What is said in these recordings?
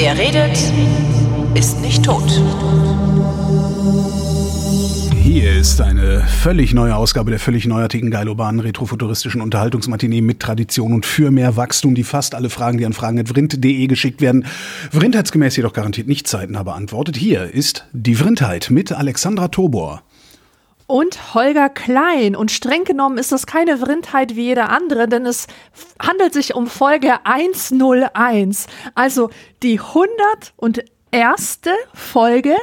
Wer redet, ist nicht tot. Hier ist eine völlig neue Ausgabe der völlig neuartigen, geilobanen, retrofuturistischen Unterhaltungsmatinee mit Tradition und für mehr Wachstum, die fast alle Fragen, die an fragen.vrint.de geschickt werden, vrindheitsgemäß jedoch garantiert nicht zeitnah beantwortet. Hier ist die Vrindheit mit Alexandra Tobor und Holger Klein. Und streng genommen ist das keine Vrindheit wie jeder andere, denn es handelt sich um Folge 101. Also die 101. Folge,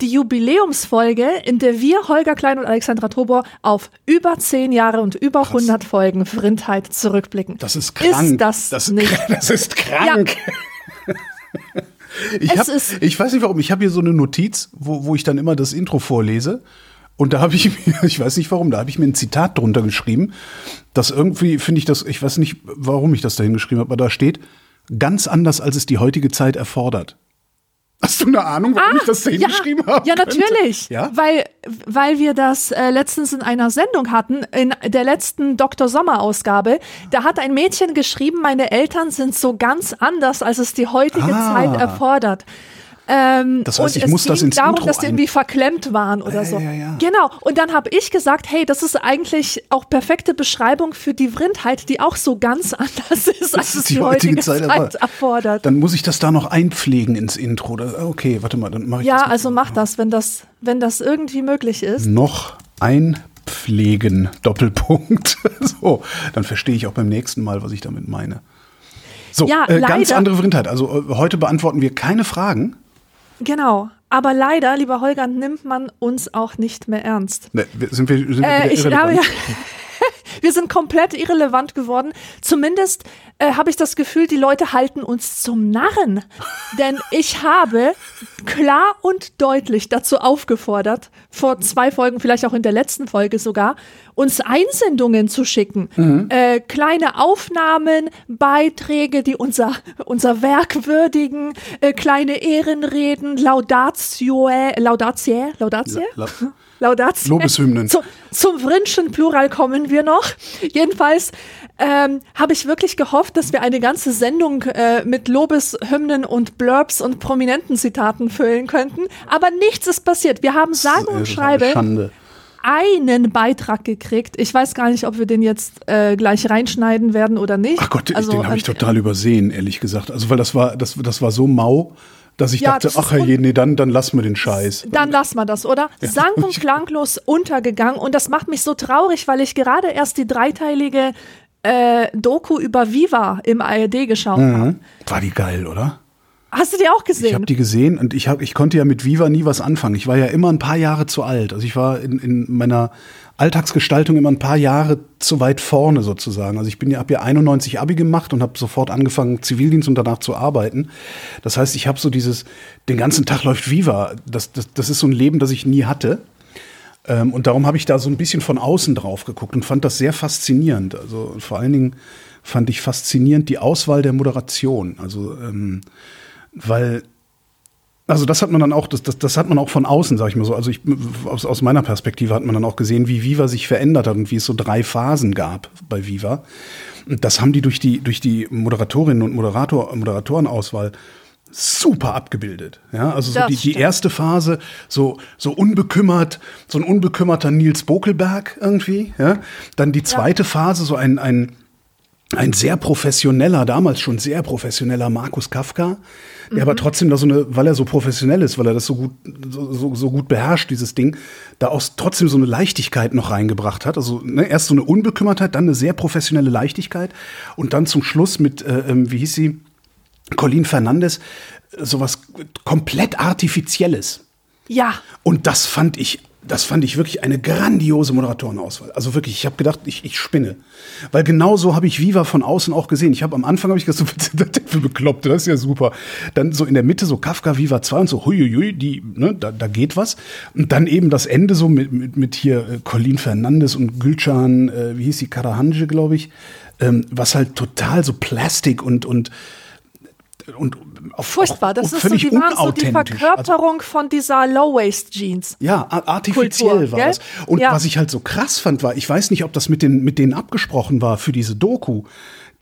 die Jubiläumsfolge, in der wir, Holger Klein und Alexandra Tobor, auf über zehn Jahre und über Krass. 100 Folgen Vrindheit zurückblicken. Das ist krank. Ist das, das nicht? Das ist krank. Ja. Ich, hab, ich weiß nicht warum, ich habe hier so eine Notiz, wo, wo ich dann immer das Intro vorlese. Und da habe ich mir, ich weiß nicht warum, da habe ich mir ein Zitat drunter geschrieben. Das irgendwie finde ich das, ich weiß nicht, warum ich das da hingeschrieben habe, aber da steht, ganz anders, als es die heutige Zeit erfordert. Hast du eine Ahnung, warum ah, ich das da hingeschrieben ja, habe? Ja, natürlich. Ja? Weil, weil wir das äh, letztens in einer Sendung hatten, in der letzten Dr. Sommer-Ausgabe. Da hat ein Mädchen geschrieben, meine Eltern sind so ganz anders, als es die heutige ah. Zeit erfordert. Ähm, das heißt, ich muss das ins darum, Intro dass die irgendwie verklemmt waren oder ja, so. Ja, ja. Genau. Und dann habe ich gesagt, hey, das ist eigentlich auch perfekte Beschreibung für die Vrindheit, die auch so ganz anders ist, als es die, die heutige Zeit, Zeit erfordert. Dann muss ich das da noch einpflegen ins Intro. Okay, warte mal, dann mache ich ja, das. Ja, also mach das, wenn das, wenn das irgendwie möglich ist. Noch einpflegen, Doppelpunkt. so, dann verstehe ich auch beim nächsten Mal, was ich damit meine. So, ja, äh, ganz andere Vrindheit. Also äh, heute beantworten wir keine Fragen. Genau. Aber leider, lieber Holger, nimmt man uns auch nicht mehr ernst. Ne, sind wir, sind wir äh, ich habe ja wir sind komplett irrelevant geworden. Zumindest äh, habe ich das Gefühl, die Leute halten uns zum Narren. Denn ich habe klar und deutlich dazu aufgefordert, vor zwei Folgen, vielleicht auch in der letzten Folge sogar, uns Einsendungen zu schicken. Mhm. Äh, kleine Aufnahmen, Beiträge, die unser, unser Werk würdigen, äh, kleine Ehrenreden, Laudatio, Laudatie, Laudatie? La, la Laudatio. Lobeshymnen. Zu, zum Vrinschen Plural kommen wir noch. Jedenfalls ähm, habe ich wirklich gehofft, dass wir eine ganze Sendung äh, mit Lobeshymnen und Blurbs und prominenten Zitaten füllen könnten. Aber nichts ist passiert. Wir haben sage und schreibe einen Beitrag gekriegt. Ich weiß gar nicht, ob wir den jetzt äh, gleich reinschneiden werden oder nicht. Ach Gott, also, den habe ich total übersehen, ehrlich gesagt. Also weil das war, das, das war so mau dass ich ja, dachte, ach je, nee, dann, dann lassen wir den Scheiß. Dann lassen wir das, oder? Ja. Sang und klanglos untergegangen und das macht mich so traurig, weil ich gerade erst die dreiteilige äh, Doku über Viva im ARD geschaut mhm. habe. War die geil, oder? Hast du die auch gesehen? Ich habe die gesehen und ich, hab, ich konnte ja mit Viva nie was anfangen. Ich war ja immer ein paar Jahre zu alt. Also ich war in, in meiner Alltagsgestaltung immer ein paar Jahre zu weit vorne sozusagen. Also ich bin ja habe ja 91 Abi gemacht und habe sofort angefangen Zivildienst und danach zu arbeiten. Das heißt, ich habe so dieses den ganzen Tag läuft Viva. Das, das, das ist so ein Leben, das ich nie hatte. Ähm, und darum habe ich da so ein bisschen von außen drauf geguckt und fand das sehr faszinierend. Also vor allen Dingen fand ich faszinierend die Auswahl der Moderation. Also ähm, weil also das hat man dann auch, das, das, das hat man auch von außen, sag ich mal so. Also ich, aus, aus meiner Perspektive hat man dann auch gesehen, wie Viva sich verändert hat und wie es so drei Phasen gab bei Viva. Und das haben die durch die, durch die Moderatorinnen und Moderator, Moderatorenauswahl super abgebildet. Ja, also so die, die erste Phase, so, so unbekümmert, so ein unbekümmerter Nils Bokelberg irgendwie, ja. Dann die zweite ja. Phase, so ein, ein, ein sehr professioneller, damals schon sehr professioneller Markus Kafka, der mhm. aber trotzdem da so eine, weil er so professionell ist, weil er das so gut, so, so, so gut beherrscht, dieses Ding, da auch trotzdem so eine Leichtigkeit noch reingebracht hat. Also ne, erst so eine Unbekümmertheit, dann eine sehr professionelle Leichtigkeit und dann zum Schluss mit, äh, ähm, wie hieß sie, Colin Fernandes, sowas komplett Artifizielles. Ja. Und das fand ich das fand ich wirklich eine grandiose Moderatorenauswahl. Also wirklich, ich habe gedacht, ich, ich spinne. Weil genau so habe ich Viva von außen auch gesehen. Ich habe am Anfang habe ich gesagt, so, das für Bekloppte, das ist ja super. Dann so in der Mitte so Kafka Viva 2 und so, huiuiui, die, ne, da, da geht was. Und dann eben das Ende so mit, mit, mit hier äh, Colin Fernandes und Gülcan, äh, wie hieß sie, Karahanje, glaube ich, ähm, was halt total so Plastik und, und und auf, Furchtbar, das auch ist so, die waren so die. Verkörperung von dieser Low-Waist-Jeans. Ja, artifiziell Kultur, war gell? es. Und Ja. was ich halt so krass fand, war, ich weiß nicht, ob das mit, den, mit denen abgesprochen war für diese Doku.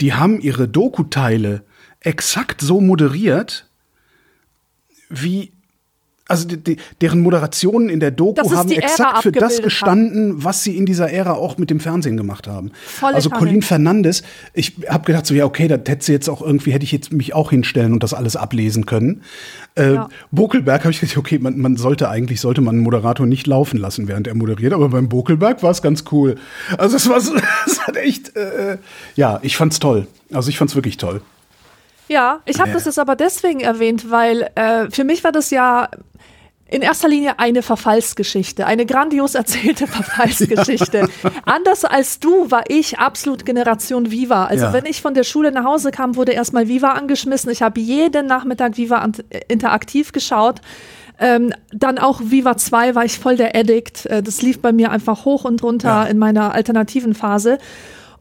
Die haben ihre Doku-Teile exakt so moderiert, wie. Also die, die, deren Moderationen in der Doku haben exakt für das gestanden, was sie in dieser Ära auch mit dem Fernsehen gemacht haben. Volle also Kanne. Colin Fernandes, ich habe gedacht so, ja okay, da hätte sie jetzt auch irgendwie, hätte ich jetzt mich auch hinstellen und das alles ablesen können. Äh, Ja. Bokelberg habe ich gesagt, okay, man, man sollte eigentlich, sollte man einen Moderator nicht laufen lassen, während er moderiert, aber beim Bokelberg war es ganz cool. Also es war so, es hat echt, äh, ja, ich fand's toll. Also ich fand's wirklich toll. Ja, ich habe Nee. das jetzt aber deswegen erwähnt, weil äh, für mich war das ja in erster Linie eine Verfallsgeschichte, eine grandios erzählte Verfallsgeschichte. Anders als du war ich absolut Generation Viva. Also Ja. wenn ich von der Schule nach Hause kam, wurde erstmal Viva angeschmissen. Ich habe jeden Nachmittag Viva äh, interaktiv geschaut. Ähm, dann auch Viva 2 war ich voll der Addict. Äh, das lief bei mir einfach hoch und runter Ja. in meiner alternativen Phase.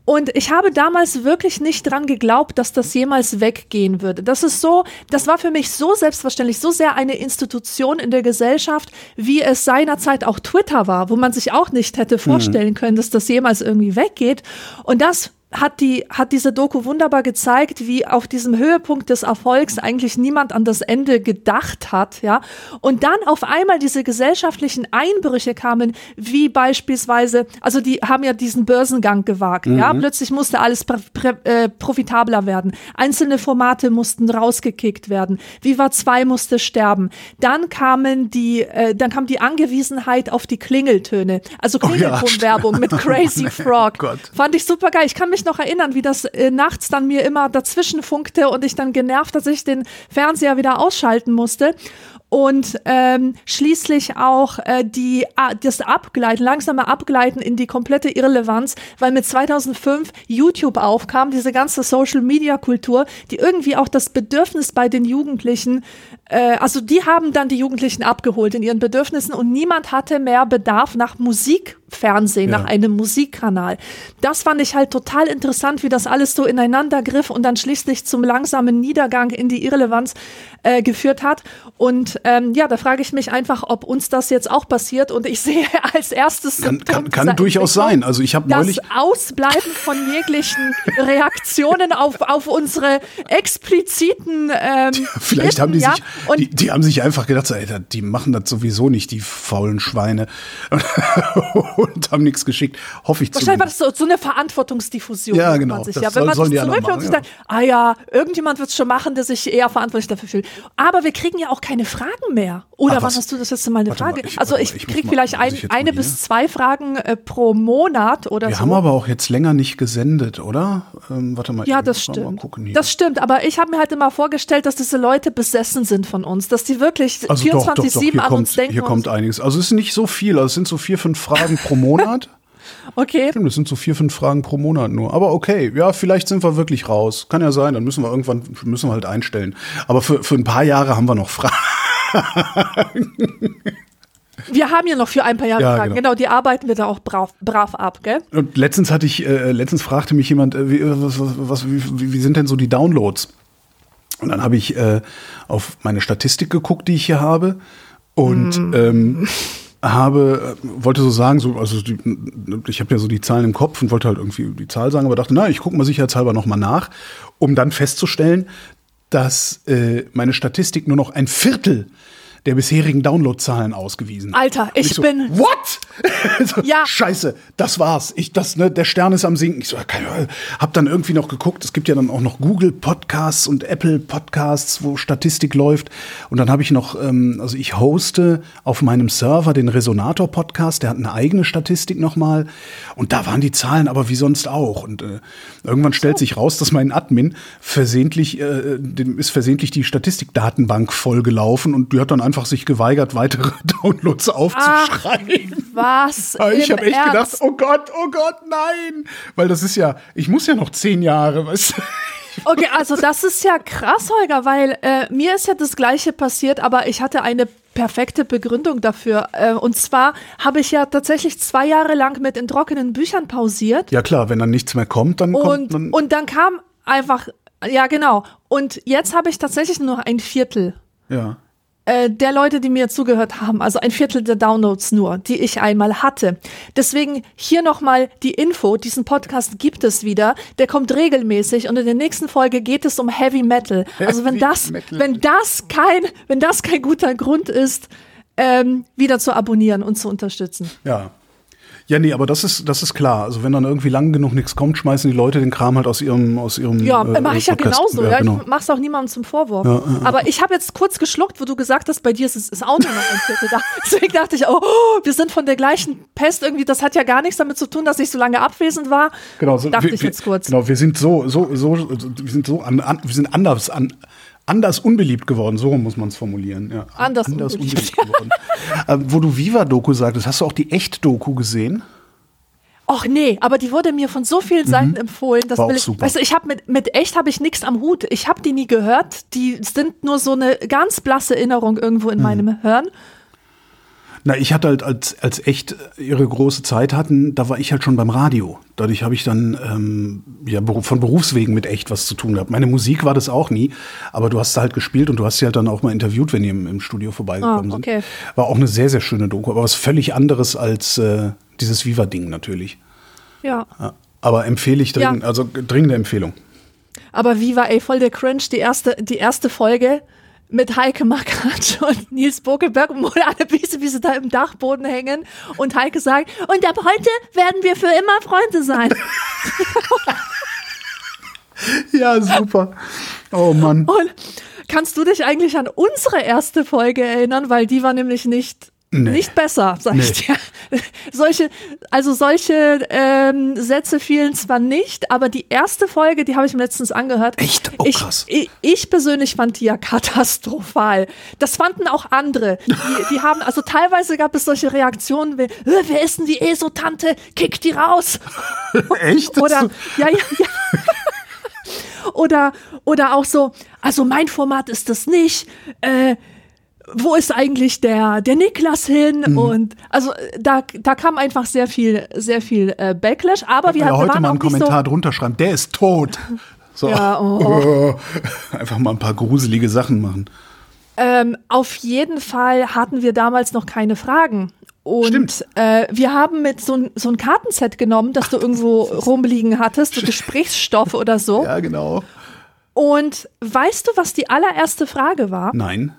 Und ich habe damals wirklich nicht dran geglaubt, dass das jemals weggehen würde. Das ist so, das war für mich so selbstverständlich, so sehr eine Institution in der Gesellschaft, wie es seinerzeit auch Twitter war, wo man sich auch nicht hätte vorstellen können, dass das jemals irgendwie weggeht. Und das hat die, hat diese Doku wunderbar gezeigt, wie auf diesem Höhepunkt des Erfolgs eigentlich niemand an das Ende gedacht hat, ja. Und dann auf einmal diese gesellschaftlichen Einbrüche kamen, wie beispielsweise, also die haben ja diesen Börsengang gewagt, ja. Plötzlich musste alles äh, profitabler werden. Einzelne Formate mussten rausgekickt werden. Viva 2 musste sterben. Dann kamen die, äh, dann kam die Angewiesenheit auf die Klingeltöne. Also Oh ja, Klingeltonwerbung mit Crazy Frog. Gott. Fand ich super geil. Ich kann mich noch erinnern, wie das äh, nachts dann mir immer dazwischen funkte und ich dann genervt, dass ich den Fernseher wieder ausschalten musste. Und ähm, schließlich auch äh, die, ah, das Abgleiten, langsame Abgleiten in die komplette Irrelevanz, weil mit 2005 YouTube aufkam, diese ganze Social-Media-Kultur, die irgendwie auch das Bedürfnis bei den Jugendlichen, äh, also die haben dann die Jugendlichen abgeholt in ihren Bedürfnissen und niemand hatte mehr Bedarf nach Musikfernsehen, Ja. nach einem Musikkanal. Das fand ich halt total interessant, wie das alles so ineinander griff und dann schließlich zum langsamen Niedergang in die Irrelevanz äh, geführt hat. Und ähm, ja, da frage ich mich einfach, ob uns das jetzt auch passiert. Und ich sehe als erstes Kann, Symptom kann, kann durchaus sein. Also ich habe neulich, das Ausbleiben von jeglichen Reaktionen auf, auf unsere expliziten ähm, Vielleicht haben die Bitten, sich, ja? Und die, die haben sich einfach gedacht, so, Alter, die machen das sowieso nicht, die faulen Schweine. und haben nichts geschickt. Hoffe ich Wahrscheinlich war zumindest. das so, so eine Verantwortungsdiffusion. Ja, genau. Man sich, ja. Wenn man sich zurücklehnt und machen, sagt, ah ja, irgendjemand wird es schon machen, der sich eher verantwortlich dafür fühlt. Aber wir kriegen ja auch keine Fragen mehr. Oder Ach, was? hast du das letzte Mal eine Warte mal, Frage? ich- also warte ich, mal, ich muss krieg mal- vielleicht ein, ich eine mal bis zwei Fragen äh, pro Monat oder Wir so. haben aber auch jetzt länger nicht gesendet, oder? Ähm, warte mal. Ja, das mal stimmt. Das stimmt, aber ich habe mir halt immer vorgestellt, dass diese Leute besessen sind von uns, dass die wirklich also doch, doch, doch, 24-7 hier an kommt, uns denken. hier kommt einiges. Also es ist nicht so viel, also es sind so vier, fünf Fragen pro Monat. okay. Stimmt, das sind so vier, fünf Fragen pro Monat nur. Aber okay, ja, vielleicht sind wir wirklich raus. Kann ja sein, dann müssen wir irgendwann, müssen wir halt einstellen. Aber für, für ein paar Jahre haben wir noch Fragen. Wir haben ja noch für ein paar Jahre Ja, Fragen. genau. Genau, die arbeiten wir da auch brav, brav ab, gell? Und letztens hatte ich, äh, letztens fragte mich jemand, äh, wie, was, was, was, wie, wie sind denn so die Downloads? Und dann habe ich äh, auf meine Statistik geguckt, die ich hier habe. Und ähm, habe, äh, wollte so sagen, so, also die, ich habe ja so die Zahlen im Kopf und wollte halt irgendwie die Zahl sagen, aber dachte, na, ich gucke mal sicherheitshalber nochmal nach, um dann festzustellen, dass äh, meine Statistik nur noch ein Viertel der bisherigen Downloadzahlen ausgewiesen. hat. Alter, Und ich so, bin- What? so, Ja. Scheiße, das war's. Ich, das, ne, der Stern ist am Sinken. Ich so, keine, hab dann irgendwie noch geguckt. Es gibt ja dann auch noch Google Podcasts und Apple Podcasts, wo Statistik läuft. Und dann habe ich noch, ähm, also ich hoste auf meinem Server den Resonator Podcast. Der hat eine eigene Statistik nochmal. Und da waren die Zahlen aber wie sonst auch. Und äh, irgendwann stellt sich raus, dass mein Admin versehentlich, äh, dem ist versehentlich die Statistikdatenbank vollgelaufen und die hat dann einfach sich geweigert, weitere Downloads aufzuschreiben. Was? Aber ich habe echt Ernst? gedacht, oh Gott, oh Gott, nein. Weil das ist ja, ich muss ja noch zehn Jahre, weißt du? Okay, also das ist ja krass, Holger, weil äh, mir ist ja das Gleiche passiert, aber ich hatte eine perfekte Begründung dafür. Äh, und zwar habe ich ja tatsächlich zwei Jahre lang mit in trockenen Büchern pausiert Ja klar, wenn dann nichts mehr kommt, dann kommt und, dann. und dann kam einfach Ja, genau. Und jetzt habe ich tatsächlich nur noch ein Viertel Ja. Äh, der Leute, die mir zugehört haben, also ein Viertel der Downloads nur, die ich einmal hatte. Deswegen hier nochmal die Info, diesen Podcast gibt es wieder, der kommt regelmäßig und in der nächsten Folge geht es um Heavy Metal. Also wenn das, wenn das kein, wenn das kein guter Grund ist, ähm, wieder zu abonnieren und zu unterstützen. Ja. Ja, nee, aber das ist, das ist klar. Also wenn dann irgendwie lang genug nichts kommt, schmeißen die Leute den Kram halt aus ihrem, aus ihrem. Ja, äh, mache ich ja Podcast. genauso. Ja, genau. Ich mach's auch niemandem zum Vorwurf. Aber ich habe jetzt kurz geschluckt, wo du gesagt hast, bei dir ist auch nur noch ein Viertel da. Deswegen dachte ich, oh, oh, wir sind von der gleichen Pest irgendwie. Das hat ja gar nichts damit zu tun, dass ich so lange abwesend war. Genau, so, dachte wir, ich jetzt kurz. Genau, wir sind so, so, so, wir sind so an, an, wir sind anders an, anders unbeliebt geworden, so muss man es formulieren. Ja. Anders unbeliebt. geworden. ähm, wo du Viva-Doku sagtest, hast du auch die Echt-Doku gesehen? Och nee, aber die wurde mir von so vielen Seiten empfohlen. Das Mhm. Auch will ich, super. Weißt du, ich habe mit, mit echt habe ich nichts am Hut. Ich habe die nie gehört. Die sind nur so eine ganz blasse Erinnerung irgendwo Mhm. in meinem Hirn. Na, ich hatte halt, als, als echt ihre große Zeit hatten, da war ich halt schon beim Radio. Dadurch habe ich dann ähm, ja, von Berufswegen mit echt was zu tun gehabt. Meine Musik war das auch nie, aber du hast da halt gespielt und du hast sie halt dann auch mal interviewt, wenn die im, im Studio vorbeigekommen Ah, okay. sind. War auch eine sehr, sehr schöne Doku, aber was völlig anderes als äh, dieses Viva-Ding natürlich. Ja. Aber empfehle ich dringend, Ja. also dringende Empfehlung. Aber Viva, ey, voll der Cringe, die erste, die erste Folge mit Heike Makatsch und Nils Bokelberg und Mona Anneliese, wie sie da im Dachboden hängen und Heike sagt, und ab heute werden wir für immer Freunde sein. Ja, super. Oh Mann. Und kannst du dich eigentlich an unsere erste Folge erinnern, weil die war nämlich nicht Nee. nicht besser, sag ich Nee. dir. Solche, also solche ähm, Sätze fielen zwar nicht, aber die erste Folge, die habe ich mir letztens angehört. Echt? Oh, ich, krass. Ich, ich persönlich fand die ja katastrophal. Das fanden auch andere. Die, die haben, also teilweise gab es solche Reaktionen wie, "Äh, wer ist denn die ESO-Tante? Kick die raus. Echt? Oder, ja, ja, ja. Oder, oder auch so, also mein Format ist das nicht. Äh, wo ist eigentlich der, der Niklas hin? Mhm. Und also da, da kam einfach sehr viel, sehr viel äh, Backlash. Aber wir ja, hatten heute waren mal einen Kommentar drunter schreiben. Der ist tot. So. Ja, oh. Einfach mal ein paar gruselige Sachen machen. so. Ähm, auf jeden Fall hatten wir damals noch keine Fragen. Und äh, wir haben mit so ein, so ein Kartenset genommen, das du irgendwo rumliegen hattest, so Gesprächsstoff oder so. Ja, genau. Und weißt du, was die allererste Frage war? Nein.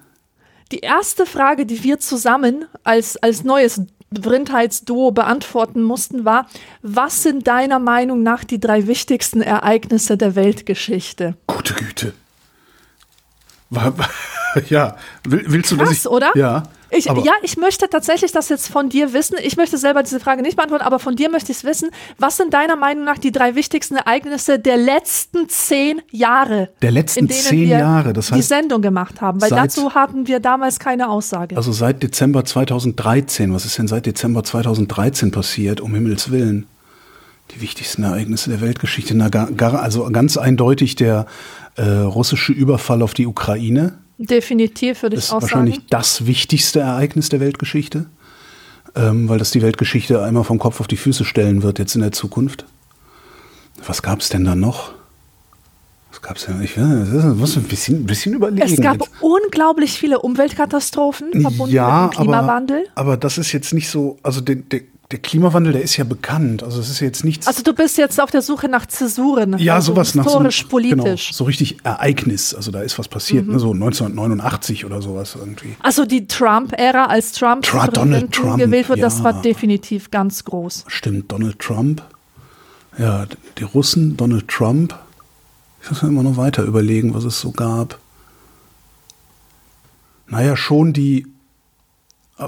Die erste Frage, die wir zusammen als, als neues Brindheitsduo beantworten mussten, war, was sind deiner Meinung nach die drei wichtigsten Ereignisse der Weltgeschichte? Gute Güte. Ja, Will, willst du dass Krass, ich, oder? Ja. Ich, ja, ich möchte tatsächlich das jetzt von dir wissen. Ich möchte selber diese Frage nicht beantworten, aber von dir möchte ich es wissen. Was sind deiner Meinung nach die drei wichtigsten Ereignisse der letzten zehn Jahre? Der letzten in denen zehn wir Jahre, das die heißt- Sendung gemacht haben, weil Seit- dazu hatten wir damals keine Aussage. Also seit Dezember 2013. Was ist denn seit Dezember 2013 passiert, um Himmels Willen? Die wichtigsten Ereignisse der Weltgeschichte. Na, gar, also ganz eindeutig der äh, russische Überfall auf die Ukraine. Definitiv würde ich ist auch wahrscheinlich sagen. das wichtigste Ereignis der Weltgeschichte, ähm, weil das die Weltgeschichte einmal vom Kopf auf die Füße stellen wird jetzt in der Zukunft. Was gab es denn da noch? Was gab es denn? Ich muss ein bisschen, ein bisschen überlegen. Es gab jetzt. unglaublich viele Umweltkatastrophen verbunden ja, mit dem Klimawandel. Aber, aber das ist jetzt nicht so, also der, der, der Klimawandel, der ist ja bekannt. Also es ist jetzt nichts. also du bist jetzt auf der Suche nach Zäsuren. ja, also sowas nach so historisch, politisch. Genau, so richtig Ereignis. Also da ist was passiert, Mhm. ne, so 1989 oder sowas irgendwie. Also die Trump-Ära, als Trump Tra- Donald Trump, gewählt wird, das ja. war definitiv ganz groß. Stimmt, Donald Trump. Ja, die Russen, Donald Trump. Ich muss mir immer noch weiter überlegen, was es so gab. Naja, schon die,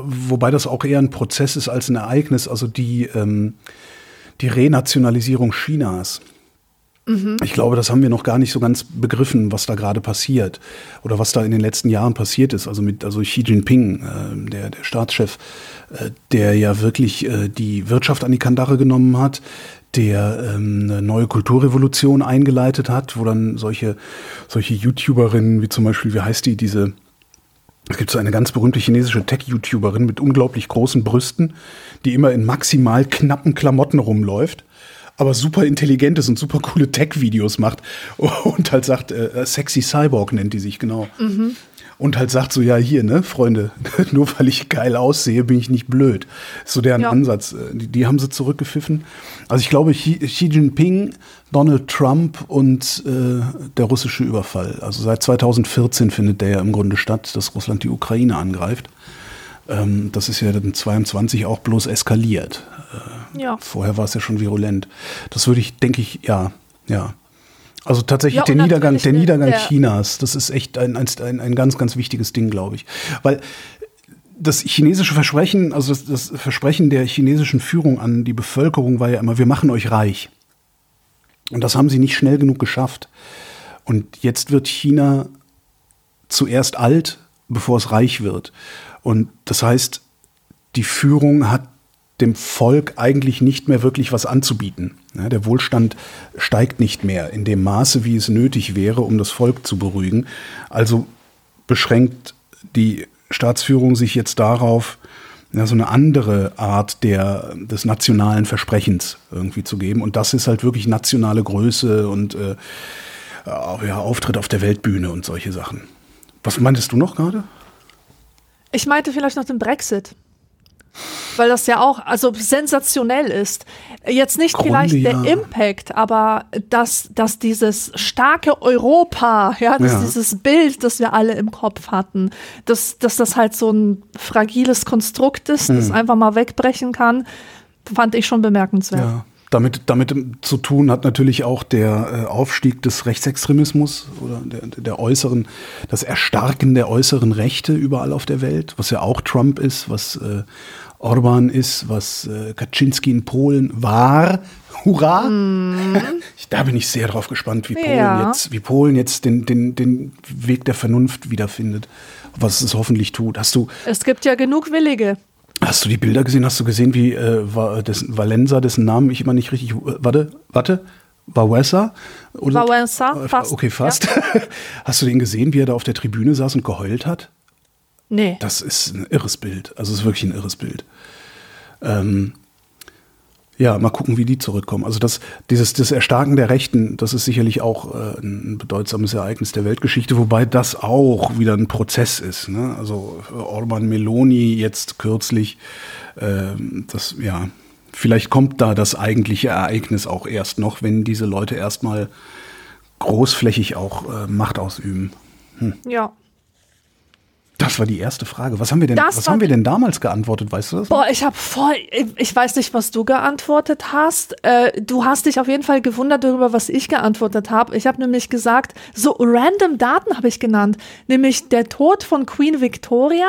wobei das auch eher ein Prozess ist als ein Ereignis, also die, ähm, die Renationalisierung Chinas. Ich glaube, das haben wir noch gar nicht so ganz begriffen, was da gerade passiert oder was da in den letzten Jahren passiert ist. Also mit also Xi Jinping, äh, der, der Staatschef, äh, der ja wirklich äh, die Wirtschaft an die Kandare genommen hat, der ähm, eine neue Kulturrevolution eingeleitet hat, wo dann solche, solche YouTuberinnen, wie zum Beispiel, wie heißt die, diese, es gibt so eine ganz berühmte chinesische Tech-YouTuberin mit unglaublich großen Brüsten, die immer in maximal knappen Klamotten rumläuft. aber super intelligentes und super coole Tech-Videos macht und halt sagt, äh, Sexy Cyborg nennt die sich, genau. Mhm. Und halt sagt so, ja, hier, ne, Freunde, nur weil ich geil aussehe, bin ich nicht blöd. So deren Ja. Ansatz. Äh, Die, die haben sie zurückgepfiffen. Also ich glaube, Xi, Xi Jinping, Donald Trump und äh, der russische Überfall. Also seit 2014 findet der ja im Grunde statt, dass Russland die Ukraine angreift. Ähm, das ist ja dann 22 auch bloß eskaliert. Ja. Vorher war es ja schon virulent. Das würde ich, denke ich, ja, ja. Also tatsächlich Ja, der Niedergang, der der- Niedergang der- Chinas, das ist echt ein, ein, ein, ein ganz, ganz wichtiges Ding, glaube ich. Weil das chinesische Versprechen, also das, das Versprechen der chinesischen Führung an die Bevölkerung war ja immer, wir machen euch reich. Und das haben sie nicht schnell genug geschafft. Und jetzt wird China zuerst alt, bevor es reich wird. Und das heißt, die Führung hat dem Volk eigentlich nicht mehr wirklich was anzubieten. Ja, der Wohlstand steigt nicht mehr in dem Maße, wie es nötig wäre, um das Volk zu beruhigen. Also beschränkt die Staatsführung sich jetzt darauf, ja, so eine andere Art der, des nationalen Versprechens irgendwie zu geben. Und das ist halt wirklich nationale Größe und äh, ja, Auftritt auf der Weltbühne und solche Sachen. Was meintest du noch gerade? Ich meinte vielleicht noch den Brexit. Weil das ja auch also sensationell ist. Jetzt nicht Grunde, vielleicht der ja. Impact, aber dass, dass dieses starke Europa, ja, dass Ja. dieses Bild, das wir alle im Kopf hatten, dass, dass das halt so ein fragiles Konstrukt ist, das Hm. einfach mal wegbrechen kann, fand ich schon bemerkenswert. Ja. Damit, damit zu tun hat natürlich auch der äh, Aufstieg des Rechtsextremismus oder der, der äußeren, das Erstarken der äußeren Rechte überall auf der Welt, was ja auch Trump ist, was äh, Orban ist, was äh, Kaczynski in Polen war. Hurra! Ich, da bin ich sehr drauf gespannt, wie Polen Ja. jetzt, wie Polen jetzt den, den, den Weg der Vernunft wiederfindet, was es hoffentlich tut. Hast du, Es gibt ja genug Willige. Hast du die Bilder gesehen? Hast du gesehen, wie äh, war dessen, Valenza, dessen Namen ich immer nicht richtig. Äh, warte, warte. Wawesa? Oder? Wałęsa, Äh, fast, Okay, fast. Hast du den gesehen, wie er da auf der Tribüne saß und geheult hat? Nee. Das ist ein irres Bild. Also es ist wirklich ein irres Bild. Ähm, ja, mal gucken, wie die zurückkommen. Also das, dieses das Erstarken der Rechten, das ist sicherlich auch äh, ein bedeutsames Ereignis der Weltgeschichte, wobei das auch wieder ein Prozess ist. Ne? Also äh, Orban Meloni jetzt kürzlich, ähm, das ja, vielleicht kommt da das eigentliche Ereignis auch erst noch, wenn diese Leute erstmal großflächig auch äh, Macht ausüben. Ja. Das war die erste Frage. Was haben wir denn, Das was haben wir denn damals geantwortet, weißt du das? Boah, ich habe voll, ich- weiß nicht, was du geantwortet hast. Äh, du hast dich auf jeden Fall gewundert darüber, was ich geantwortet habe. Ich habe nämlich gesagt, so random Daten habe ich genannt, nämlich der Tod von Queen Victoria,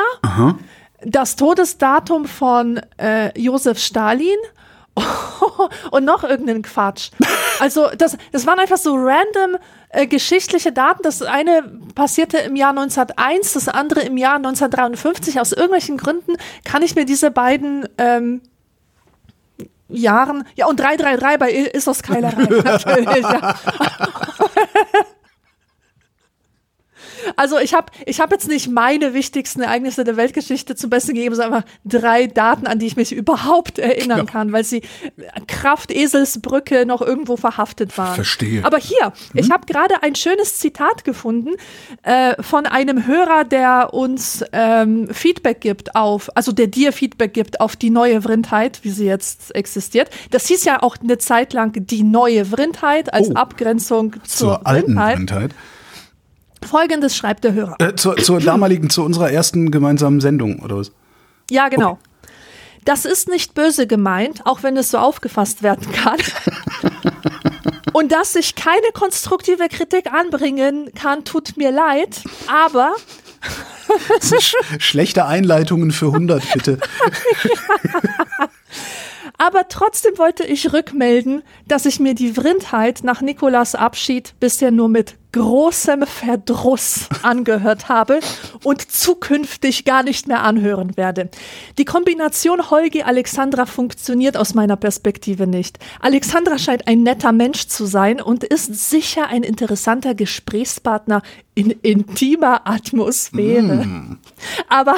das Todesdatum von äh, Josef Stalin und noch irgendeinen Quatsch. Also das, das waren einfach so random äh, geschichtliche Daten. Das eine passierte im Jahr 1901, das andere im Jahr 1953. Aus irgendwelchen Gründen kann ich mir diese beiden ähm, Jahren, ja und 333 bei Issos Keilerei natürlich. Ja. Also ich habe ich hab jetzt nicht meine wichtigsten Ereignisse der Weltgeschichte zum Besten gegeben, sondern einfach drei Daten, an die ich mich überhaupt erinnern Genau. kann, weil sie Kraft Eselsbrücke noch irgendwo verhaftet waren. Verstehe. Aber hier, ich habe gerade ein schönes Zitat gefunden äh, von einem Hörer, der uns ähm, Feedback gibt auf, also der dir Feedback gibt auf die neue Vrindheit, wie sie jetzt existiert. Das hieß ja auch eine Zeit lang die neue Vrindheit als Oh. Abgrenzung zur, Zur alten Vrindheit. Blindheit. Folgendes schreibt der Hörer. Äh, zur, zur damaligen, zu unserer ersten gemeinsamen Sendung, oder was? Ja, genau. Das ist nicht böse gemeint, auch wenn es so aufgefasst werden kann. Und dass ich keine konstruktive Kritik anbringen kann, tut mir leid. Aber Sch schlechte Einleitungen für 100, bitte. Aber trotzdem wollte ich rückmelden, dass ich mir die Vrindheit nach Nikolas Abschied bisher nur mit großem Verdruss angehört habe und zukünftig gar nicht mehr anhören werde. Die Kombination Holgi Alexandra funktioniert aus meiner Perspektive nicht. Alexandra scheint ein netter Mensch zu sein und ist sicher ein interessanter Gesprächspartner in intimer Atmosphäre. Mm. Aber,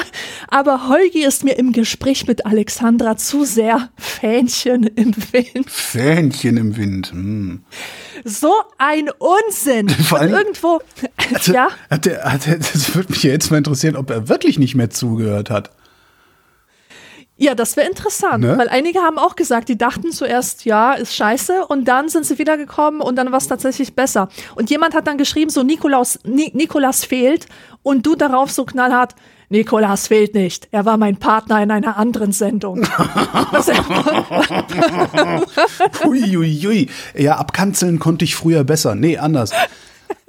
aber Holgi ist mir im Gespräch mit Alexandra zu sehr Fähnchen im Wind. Fähnchen im Wind. Mm. So ein Unsinn. Vor allem, Und irgendwo, also, ja. Hat der, hat der, das würde mich ja jetzt mal interessieren, ob er wirklich nicht mehr zugehört hat. Ja, das wäre interessant, Ne? weil einige haben auch gesagt, die dachten zuerst, ja, ist scheiße und dann sind sie wiedergekommen und dann war es tatsächlich besser. Und jemand hat dann geschrieben, so Nikolaus, Ni Nikolas fehlt und du darauf so knallhart, Nikolas fehlt nicht, er war mein Partner in einer anderen Sendung. Uiuiui. Ja, abkanzeln konnte ich früher besser. Nee, anders.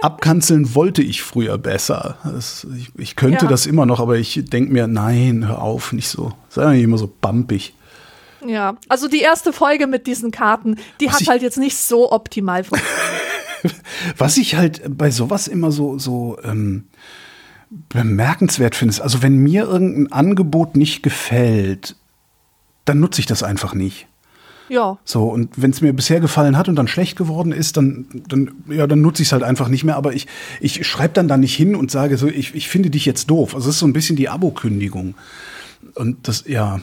Abkanzeln wollte ich früher besser. Das, ich, ich könnte Ja. das immer noch, aber ich denke mir, nein, hör auf, nicht so. Sei doch nicht immer so bumpig. ja, also die erste Folge mit diesen Karten, die Was hat halt jetzt nicht so optimal funktioniert. Was ich halt bei sowas immer so, so ähm, bemerkenswert finde, ist, also wenn mir irgendein Angebot nicht gefällt, dann nutze ich das einfach nicht. Ja, So, und wenn es mir bisher gefallen hat und dann schlecht geworden ist, dann, dann, ja, dann nutze ich es halt einfach nicht mehr. Aber ich, ich schreibe dann da nicht hin und sage so, ich, ich finde dich jetzt doof. Also es ist so ein bisschen die Abo-Kündigung. Und das, ja.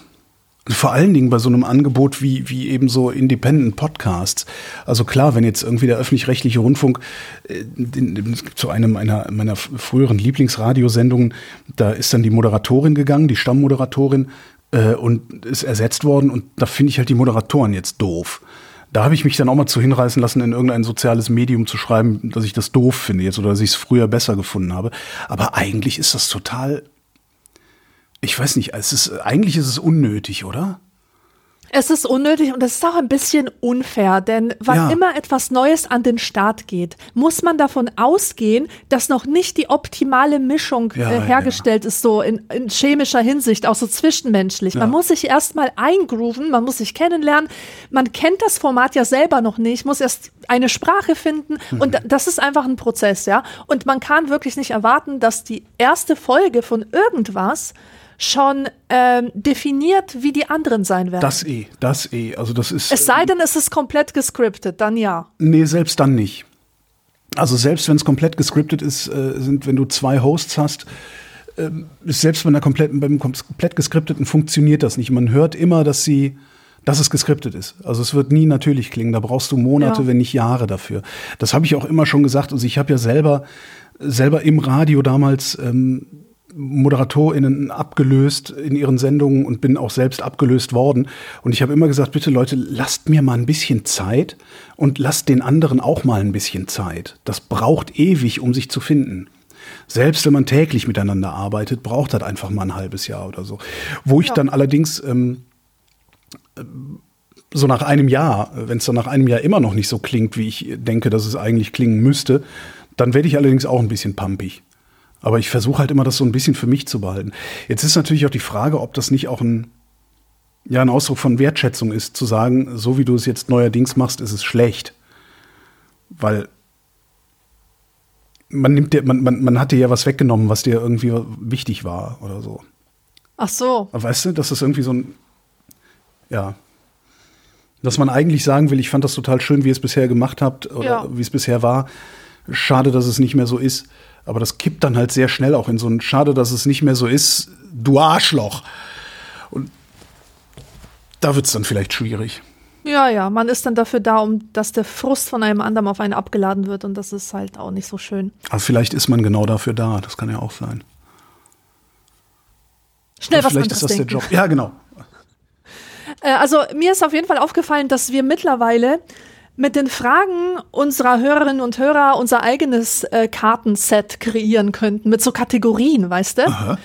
Vor allen Dingen bei so einem Angebot wie, wie eben so Independent Podcasts. Also klar, wenn jetzt irgendwie der öffentlich-rechtliche Rundfunk, äh, den, den- es gibt so eine meiner, meiner früheren Lieblingsradiosendungen, da ist dann die Moderatorin gegangen, die Stammmoderatorin, äh, und ist ersetzt worden. Und da finde ich halt die Moderatoren jetzt doof. Da habe ich mich dann auch mal zu hinreißen lassen, in irgendein soziales Medium zu schreiben, dass ich das doof finde jetzt oder dass ich es früher besser gefunden habe. Aber eigentlich ist das total, ich weiß nicht, es ist, eigentlich ist es unnötig, oder? Es ist unnötig und es ist auch ein bisschen unfair, denn wann Ja. immer etwas Neues an den Start geht, muss man davon ausgehen, dass noch nicht die optimale Mischung Ja, äh, hergestellt ist, so in, in chemischer Hinsicht, auch so zwischenmenschlich. Man muss sich erstmal eingrooven, man muss sich kennenlernen. Man kennt das Format ja selber noch nicht, muss erst eine Sprache finden und da- das ist einfach ein Prozess, ja. Und man kann wirklich nicht erwarten, dass die erste Folge von irgendwas schon ähm, definiert, wie die anderen sein werden. Das eh, das eh. Also das ist. Es sei denn, es ist komplett gescriptet, dann ja. Nee, selbst dann nicht. Also selbst wenn es komplett gescriptet ist, äh, sind, wenn du zwei Hosts hast, ähm, ist selbst bei einer kompletten, beim komplett gescripteten funktioniert das nicht. Man hört immer, dass sie, dass es gescriptet ist. Also es wird nie natürlich klingen. Da brauchst du Monate, Ja. wenn nicht Jahre dafür. Das habe ich auch immer schon gesagt. Also ich habe ja selber, selber im Radio damals ähm, ModeratorInnen abgelöst in ihren Sendungen und bin auch selbst abgelöst worden. Und ich habe immer gesagt, bitte Leute, lasst mir mal ein bisschen Zeit und lasst den anderen auch mal ein bisschen Zeit. Das braucht ewig, um sich zu finden. Selbst wenn man täglich miteinander arbeitet, braucht das einfach mal ein halbes Jahr oder so. Wo ich Ja. dann allerdings ähm, so nach einem Jahr, wenn es dann nach einem Jahr immer noch nicht so klingt, wie ich denke, dass es eigentlich klingen müsste, dann werde ich allerdings auch ein bisschen pumpig. Aber ich versuche halt immer, das so ein bisschen für mich zu behalten. Jetzt ist natürlich auch die Frage, ob das nicht auch ein, ja, ein Ausdruck von Wertschätzung ist, zu sagen, so wie du es jetzt neuerdings machst, ist es schlecht. Weil man nimmt dir, man, man, man hat dir ja was weggenommen, was dir irgendwie wichtig war oder so. Ach so. Aber weißt du, das ist irgendwie so ein, ja, dass man eigentlich sagen will, ich fand das total schön, wie ihr es bisher gemacht habt oder Ja. wie es bisher war. Schade, dass es nicht mehr so ist. Aber das kippt dann halt sehr schnell auch in so ein Schade, dass es nicht mehr so ist, du Arschloch. Und da wird es dann vielleicht schwierig. Ja, ja, man ist dann dafür da, um dass der Frust von einem anderen auf einen abgeladen wird und das ist halt auch nicht so schön. Aber vielleicht ist man genau dafür da. Das kann ja auch sein. Schnell Und was vielleicht ist das der denken. Job. Ja, genau. Äh, also mir ist auf jeden Fall aufgefallen, dass wir mittlerweile mit den Fragen unserer Hörerinnen und Hörer unser eigenes äh, Kartenset kreieren könnten, mit so Kategorien, weißt du?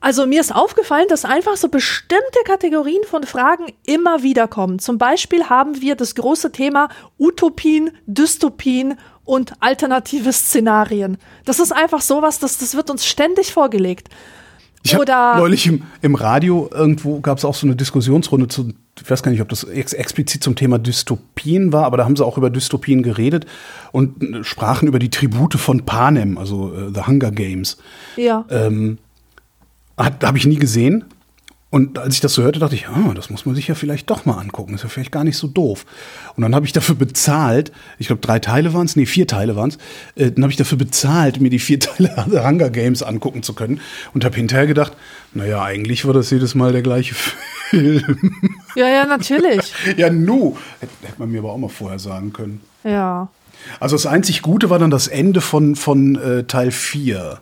Also mir ist aufgefallen, dass einfach so bestimmte Kategorien von Fragen immer wieder kommen. Zum Beispiel haben wir das große Thema Utopien, Dystopien und alternative Szenarien. Das ist einfach sowas, das, das wird uns ständig vorgelegt. Ich Oder- neulich im, im Radio irgendwo gab es auch so eine Diskussionsrunde zu, ich weiß gar nicht, ob das ex explizit zum Thema Dystopien war, aber da haben sie auch über Dystopien geredet und äh, sprachen über die Tribute von Panem, also äh, The Hunger Games. Ja. Ähm, Habe ich nie gesehen. Und als ich das so hörte, dachte ich, ah, das muss man sich ja vielleicht doch mal angucken. Ist ja vielleicht gar nicht so doof. Und dann habe ich dafür bezahlt, ich glaube drei Teile waren es, nee, vier Teile waren es, äh, dann habe ich dafür bezahlt, mir die vier Teile The Hunger Games angucken zu können. Und habe hinterher gedacht, naja, eigentlich war das jedes Mal der gleiche Film. Ja, ja, natürlich. ja, nu. Hätte, hätte man mir aber auch mal vorher sagen können. Ja. Also das einzig Gute war dann das Ende von, von äh, Teil 4.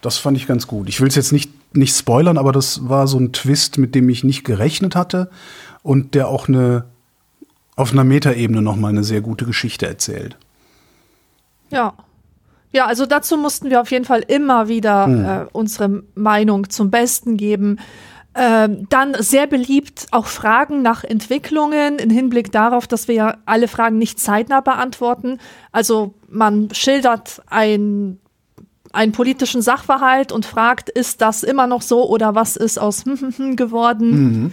Das fand ich ganz gut. Ich will es jetzt nicht, nicht spoilern, aber das war so ein Twist, mit dem ich nicht gerechnet hatte und der auch eine auf einer Metaebene nochmal eine sehr gute Geschichte erzählt. Ja. Ja, also dazu mussten wir auf jeden Fall immer wieder Hm. äh, unsere Meinung zum Besten geben. Ähm, dann sehr beliebt auch Fragen nach Entwicklungen im Hinblick darauf, dass wir ja alle Fragen nicht zeitnah beantworten. Also man schildert ein, einen politischen Sachverhalt und fragt, ist das immer noch so oder was ist aus geworden?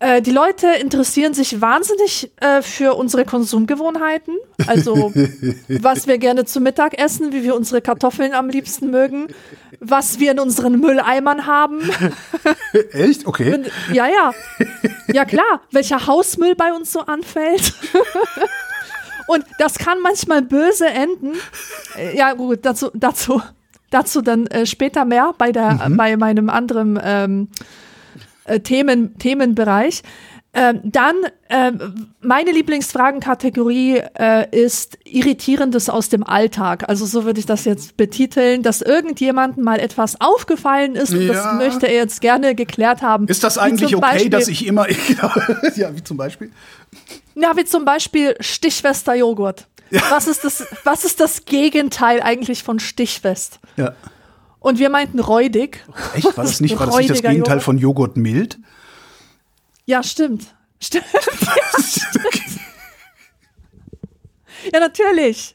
Äh, die Leute interessieren sich wahnsinnig äh, für unsere Konsumgewohnheiten. Also, was wir gerne zu Mittag essen, wie wir unsere Kartoffeln am liebsten mögen, was wir in unseren Mülleimern haben. Echt? Okay. Ja, ja. Ja, klar. Welcher Hausmüll bei uns so anfällt. Und das kann manchmal böse enden. Äh, Ja, gut, dazu, dazu, dazu dann äh, später mehr bei, der, bei meinem anderen ähm, äh, Themen, Themenbereich. Ähm, dann, ähm, meine Lieblingsfragenkategorie äh, ist Irritierendes aus dem Alltag. Also so würde ich das jetzt betiteln, dass irgendjemandem mal etwas aufgefallen ist und Ja. das möchte er jetzt gerne geklärt haben. Ist das eigentlich okay, Beispiel- dass ich immer. ja, wie zum Beispiel? Ja, wie zum Beispiel Stichfester Joghurt. Was, ist das, was ist das Gegenteil eigentlich von Stichfest? Ja. Und wir meinten räudig. Echt? War das nicht, war das, nicht das Gegenteil Joghurt. von Joghurt mild? Ja, stimmt. Stimmt. ja, natürlich.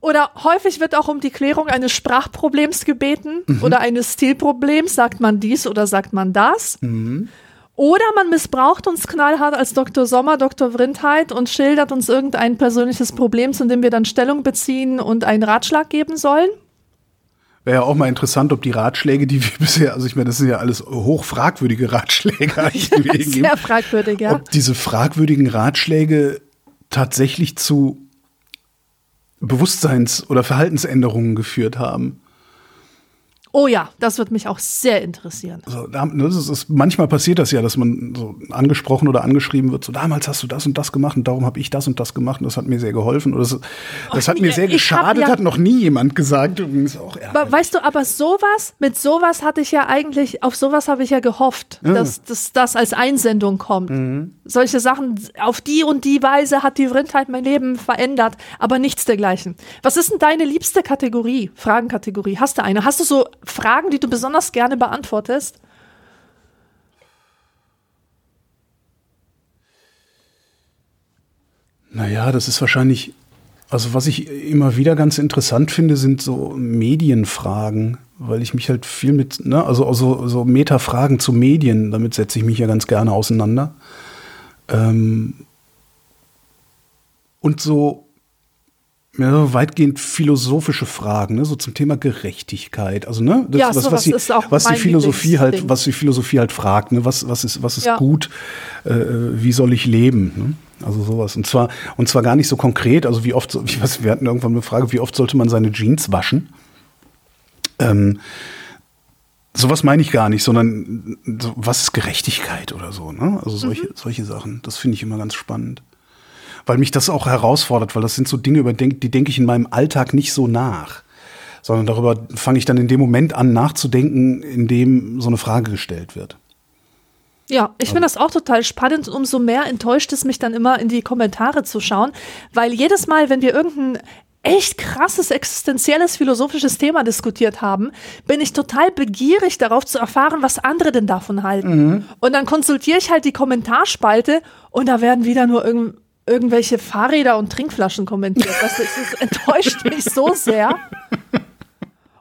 Oder häufig wird auch um die Klärung eines Sprachproblems gebeten oder eines Stilproblems. Sagt man dies oder sagt man das? Oder man missbraucht uns knallhart als Dr. Sommer, Dr. Vrindheit und schildert uns irgendein persönliches Problem, zu dem wir dann Stellung beziehen und einen Ratschlag geben sollen. Wäre ja auch mal interessant, ob die Ratschläge, die wir bisher, also ich meine, das sind ja alles hoch fragwürdige Ratschläge, eigentlich, die wir hier geben. Sehr fragwürdig, ja. ob diese fragwürdigen Ratschläge tatsächlich zu Bewusstseins- oder Verhaltensänderungen geführt haben. Oh ja, das wird mich auch sehr interessieren. Also, da- das ist, manchmal passiert das ja, dass man so angesprochen oder angeschrieben wird, so damals hast du das und das gemacht und darum habe ich das und das gemacht und das hat mir sehr geholfen. Oder das, das hat mir sehr geschadet, ja- hat noch nie jemand gesagt. Übrigens auch Aber ärgerlich. weißt du, aber sowas, mit sowas hatte ich ja eigentlich, auf sowas habe ich ja gehofft, dass, dass das als Einsendung kommt. Solche Sachen, auf die und die Weise hat die Vrindheit mein Leben verändert, aber nichts dergleichen. Was ist denn deine liebste Kategorie, Fragenkategorie? Hast du eine? Hast du so Fragen, die du besonders gerne beantwortest? Naja, das ist wahrscheinlich, also was ich immer wieder ganz interessant finde, sind so Medienfragen, weil ich mich halt viel mit, ne, also, also so Metafragen zu Medien, damit setze ich mich ja ganz gerne auseinander. Ähm, und so ja, weitgehend philosophische Fragen, ne, so zum Thema Gerechtigkeit. Also, ne, das, Ja, was, was, die, ist auch was die Philosophie halt, was die Philosophie halt fragt, ne, was, was ist, was ist Ja. gut, äh, wie soll ich leben, ne? Also sowas. Und zwar, und zwar gar nicht so konkret, also wie oft, ich weiß, wir hatten irgendwann eine Frage, wie oft sollte man seine Jeans waschen? Ähm, sowas meine ich gar nicht, sondern so, was ist Gerechtigkeit oder so, ne? Also solche, solche Sachen. Das finde ich immer ganz spannend. Weil mich das auch herausfordert, weil das sind so Dinge, über die denke ich in meinem Alltag nicht so nach. Sondern darüber fange ich dann in dem Moment an nachzudenken, in dem so eine Frage gestellt wird. Ja, ich finde das auch total spannend. Umso mehr enttäuscht es mich dann immer, in die Kommentare zu schauen, weil jedes Mal, wenn wir irgendein echt krasses, existenzielles, philosophisches Thema diskutiert haben, bin ich total begierig darauf zu erfahren, was andere denn davon halten. Und dann konsultiere ich halt die Kommentarspalte und da werden wieder nur irgend, irgendwelche Fahrräder und Trinkflaschen kommentiert. Das, das, enttäuscht mich so sehr.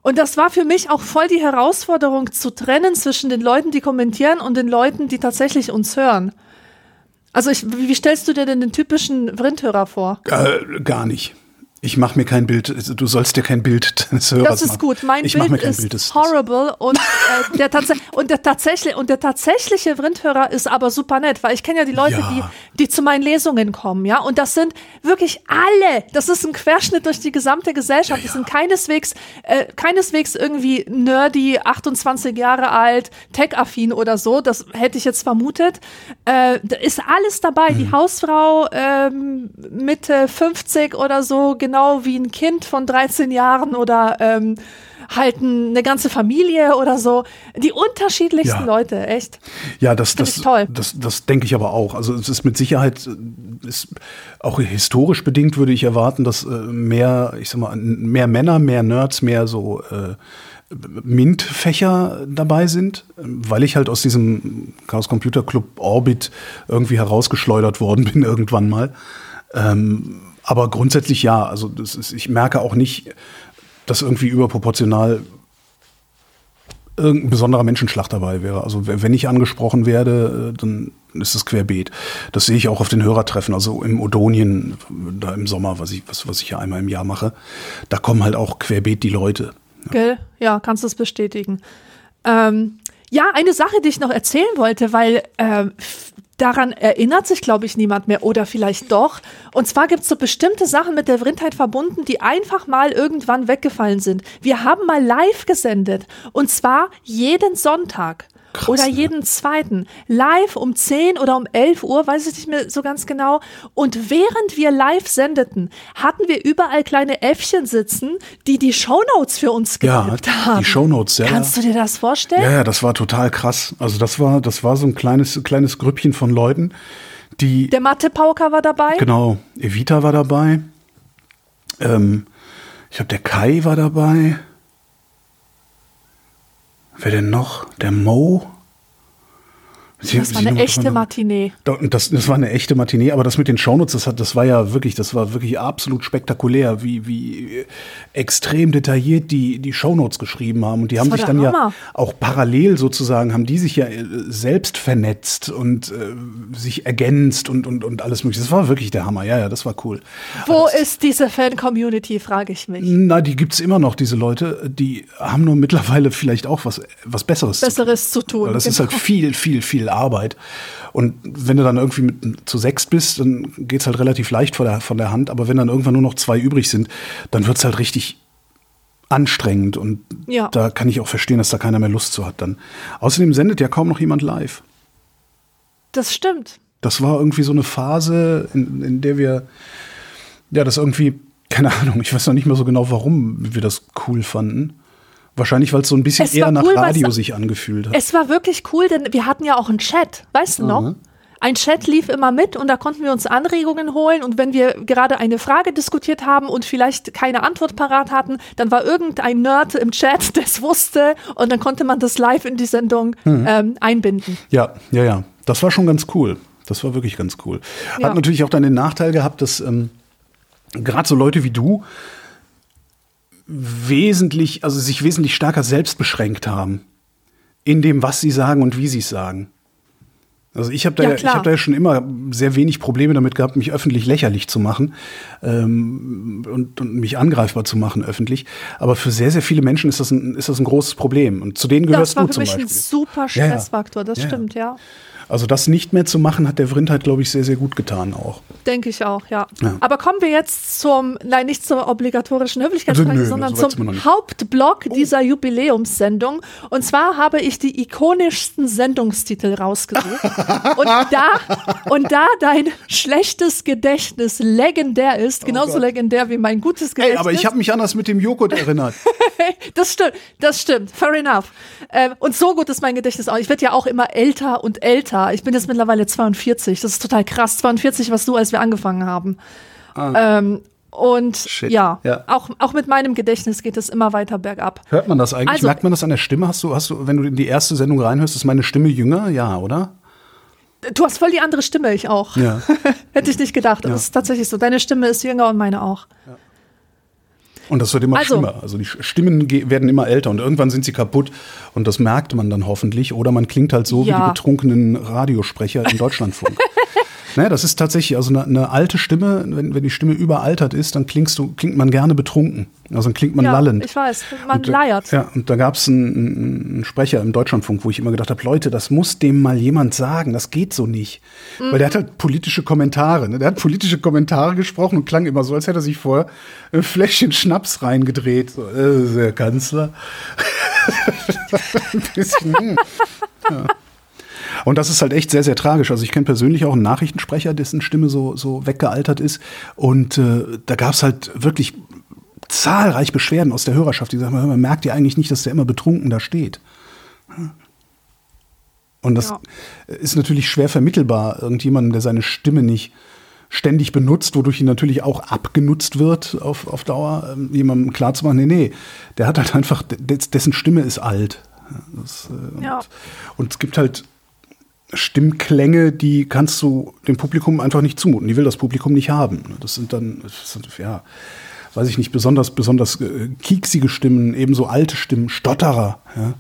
Und das war für mich auch voll die Herausforderung zu trennen zwischen den Leuten, die kommentieren und den Leuten, die tatsächlich uns hören. Also ich, wie stellst du dir denn den typischen Vrindhörer vor? Äh, gar nicht. Ich mache mir kein Bild, du sollst dir kein Bild des Hörers Das ist machen. gut. Mein ich Bild ist Bild horrible und, äh, der und, der tatsächlich, und der tatsächliche Vrindhörer ist aber super nett, weil ich kenne ja die Leute, Ja. die, die zu meinen Lesungen kommen, ja. Und das sind wirklich alle. Das ist ein Querschnitt durch die gesamte Gesellschaft. Das sind keineswegs, äh, keineswegs irgendwie nerdy, 28 Jahre alt, tech-affin oder so. Das hätte ich jetzt vermutet. Äh, da ist alles dabei. Hm. Die Hausfrau ähm, Mitte 50 oder so, genau wie ein Kind von 13 Jahren oder ähm, halt ein- eine ganze Familie oder so. Die unterschiedlichsten Ja. Leute, echt. Ja, das, Find das, toll. das, das denke ich aber auch. Also es ist mit Sicherheit, äh, ist auch historisch bedingt würde ich erwarten, dass äh, mehr, ich sag mal, mehr Männer, mehr Nerds, mehr so äh, MINT-Fächer dabei sind, weil ich halt aus diesem Chaos Computer Club Orbit irgendwie herausgeschleudert worden bin irgendwann mal. Ähm, aber grundsätzlich ja, also das ist, ich merke auch nicht, dass irgendwie überproportional irgendein besonderer Menschenschlag dabei wäre. Also wenn ich angesprochen werde, äh, dann ist es querbeet. Das sehe ich auch auf den Hörertreffen, also im Odonien, da im Sommer, was ich, was, was ich ja einmal im Jahr mache. Da kommen halt auch querbeet die Leute. Gell? Ja, kannst du es bestätigen. Ähm, ja, eine Sache, die ich noch erzählen wollte, weil f- daran erinnert sich, glaube ich, niemand mehr oder vielleicht doch. Und zwar gibt es so bestimmte Sachen mit der Vrindheit verbunden, die einfach mal irgendwann weggefallen sind. Wir haben mal live gesendet und zwar jeden Sonntag. Krass, oder ne? jeden zweiten. Live um 10 oder um 11 Uhr, weiß ich nicht mehr so ganz genau. Und während wir live sendeten, hatten wir überall kleine Äffchen sitzen, die die Shownotes für uns Ja, getippt haben. die Shownotes, ja. Kannst du dir das vorstellen? Ja, ja, das war total krass. Also das war, das war so ein kleines, kleines Grüppchen von Leuten, die Der Mathe-Pauker war dabei. Genau, Evita war dabei. Ähm, ich glaube, der Kai war dabei. Wer denn noch? Der Mo. Sie- Das war eine echte Matinee. Das, das war eine echte Matinee, aber das mit den Shownotes, das, hat, das war ja wirklich, das war wirklich absolut spektakulär, wie, wie extrem detailliert die, die Shownotes geschrieben haben. Und die haben war sich dann ja Hammer. auch parallel sozusagen, haben die sich ja äh, selbst vernetzt und äh, sich ergänzt und, und, und alles mögliche. Das war wirklich der Hammer, ja, ja, das war cool. Wo ist diese Fan-Community, frage ich mich. Na, die gibt's immer noch, diese Leute. Die haben nur mittlerweile vielleicht auch was, was Besseres zu tun. Besseres zu tun. Das ist genau. halt viel, viel, viel Arbeit. Und wenn du dann irgendwie mit, zu sechs bist, dann geht's halt relativ leicht von der, von der Hand. Aber wenn dann irgendwann nur noch zwei übrig sind, dann wird's halt richtig anstrengend. Und Ja. da kann ich auch verstehen, dass da keiner mehr Lust zu hat dann. Außerdem sendet ja kaum noch jemand live. Das stimmt. Das war irgendwie so eine Phase, in, in der wir, ja, das irgendwie, keine Ahnung, ich weiß noch nicht mehr so genau, warum wir das cool fanden. Wahrscheinlich, weil es so ein bisschen Es eher nach cool, Radio sich angefühlt hat. Es war wirklich cool, denn wir hatten ja auch einen Chat, weißt du noch? Ein Chat lief immer mit und da konnten wir uns Anregungen holen und wenn wir gerade eine Frage diskutiert haben und vielleicht keine Antwort parat hatten, dann war irgendein Nerd im Chat, der es wusste und dann konnte man das live in die Sendung Mhm. ähm, einbinden. Ja, ja, ja. Das war schon ganz cool. Das war wirklich ganz cool. Hat Ja. natürlich auch dann den Nachteil gehabt, dass ähm, gerade so Leute wie du wesentlich, also sich wesentlich stärker selbst beschränkt haben. In dem, was sie sagen und wie sie es sagen. Also ich habe da, Ja, ich hab da ja schon immer sehr wenig Probleme damit gehabt, mich öffentlich lächerlich zu machen ähm, und, und mich angreifbar zu machen öffentlich. Aber für sehr, sehr viele Menschen ist das ein, ist das ein großes Problem. Und zu denen gehörst Das war du für zum mich Beispiel. ein super. Stressfaktor, das Ja, ja. stimmt, ja. Also das nicht mehr zu machen, hat der Vrindheit, glaube ich, sehr, sehr gut getan auch. Denke ich auch, ja. Ja. Aber kommen wir jetzt zum, nein, nicht zur obligatorischen Höflichkeitsfrage, Also, sondern so zum. Hauptblock dieser Jubiläumssendung. Und zwar habe ich die ikonischsten Sendungstitel rausgesucht. und, da, und da dein schlechtes Gedächtnis legendär ist, genauso legendär wie mein gutes Gedächtnis. Oh Ey, aber ich habe mich anders mit dem Joghurt erinnert. Das stimmt, das stimmt. Fair enough. Ähm, und so gut ist mein Gedächtnis auch. Ich werde ja auch immer älter und älter. Ich bin jetzt mittlerweile 42. Das ist total krass. 42 warst du, als wir angefangen haben. Ähm, und Ah. Ja, Ja. Auch, auch mit meinem Gedächtnis geht es immer weiter bergab. Hört man das eigentlich? Also- Merkt man das an der Stimme? Hast du, hast du, wenn du in die erste Sendung reinhörst, ist meine Stimme jünger? Ja, oder? Du hast voll die andere Stimme, ich auch. Ja. Hätte ich nicht gedacht. Aber Ja. es ist tatsächlich so. Deine Stimme ist jünger und meine auch. Und das wird immer Also- schlimmer. Also die Stimmen werden immer älter und irgendwann sind sie kaputt und das merkt man dann hoffentlich. Oder man klingt halt so wie Ja. die betrunkenen Radiosprecher im Deutschlandfunk. naja, das ist tatsächlich, also eine, eine alte Stimme, wenn, wenn die Stimme überaltert ist, dann klingst du, klingt man gerne betrunken. Also dann klingt man ja, lallend. ich weiß, man Und, leiert. Ja, und da gab es einen, einen Sprecher im Deutschlandfunk, wo ich immer gedacht habe, Leute, das muss dem mal jemand sagen, das geht so nicht. Weil der hat halt politische Kommentare. Ne? Der hat politische Kommentare gesprochen und klang immer so, als hätte er sich vorher ein Fläschchen Schnaps reingedreht. So, äh, der Kanzler. ein bisschen, hm. ja. Und das ist halt echt sehr, sehr tragisch. Also ich kenne persönlich auch einen Nachrichtensprecher, dessen Stimme so, so weggealtert ist. Und äh, da gab es halt wirklich zahlreich Beschwerden aus der Hörerschaft, die sagen, man merkt ja eigentlich nicht, dass der immer betrunken da steht. Und das Ja. ist natürlich schwer vermittelbar, irgendjemandem, der seine Stimme nicht ständig benutzt, wodurch ihn natürlich auch abgenutzt wird auf, auf Dauer, ähm, jemandem klarzumachen, nee, nee, der hat halt einfach, des- dessen Stimme ist alt. Das, äh, und, Ja. und es gibt halt Stimmklänge, die kannst du dem Publikum einfach nicht zumuten. Die will das Publikum nicht haben. Das sind dann, das sind, ja, weiß ich nicht, besonders, besonders äh, kieksige Stimmen, ebenso alte Stimmen, Stotterer. Ja.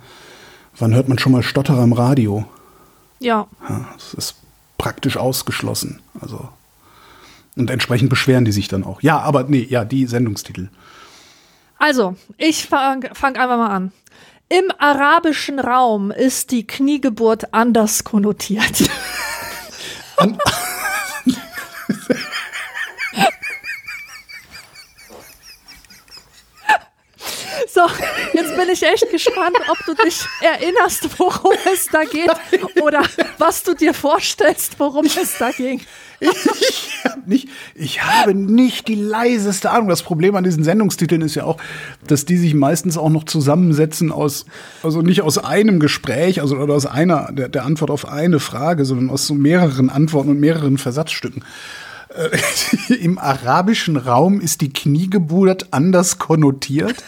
Wann hört man schon mal Stotterer im Radio? Ja. Ja, das ist praktisch ausgeschlossen. Also und entsprechend beschweren die sich dann auch. Ja, aber nee, ja, die Sendungstitel. Also, ich fange fang einfach mal an. Im arabischen Raum ist die Kniegeburt anders konnotiert. An So, jetzt bin ich echt gespannt, ob du dich erinnerst, worum es da geht oder was du dir vorstellst, worum es da ging. ich, hab nicht, ich habe nicht die leiseste Ahnung. Das Problem an diesen Sendungstiteln ist ja auch, dass die sich meistens auch noch zusammensetzen aus, also nicht aus einem Gespräch, also oder aus einer, der, der Antwort auf eine Frage, sondern aus so mehreren Antworten und mehreren Versatzstücken. Äh, Im arabischen Raum ist die Kniegeburt anders konnotiert.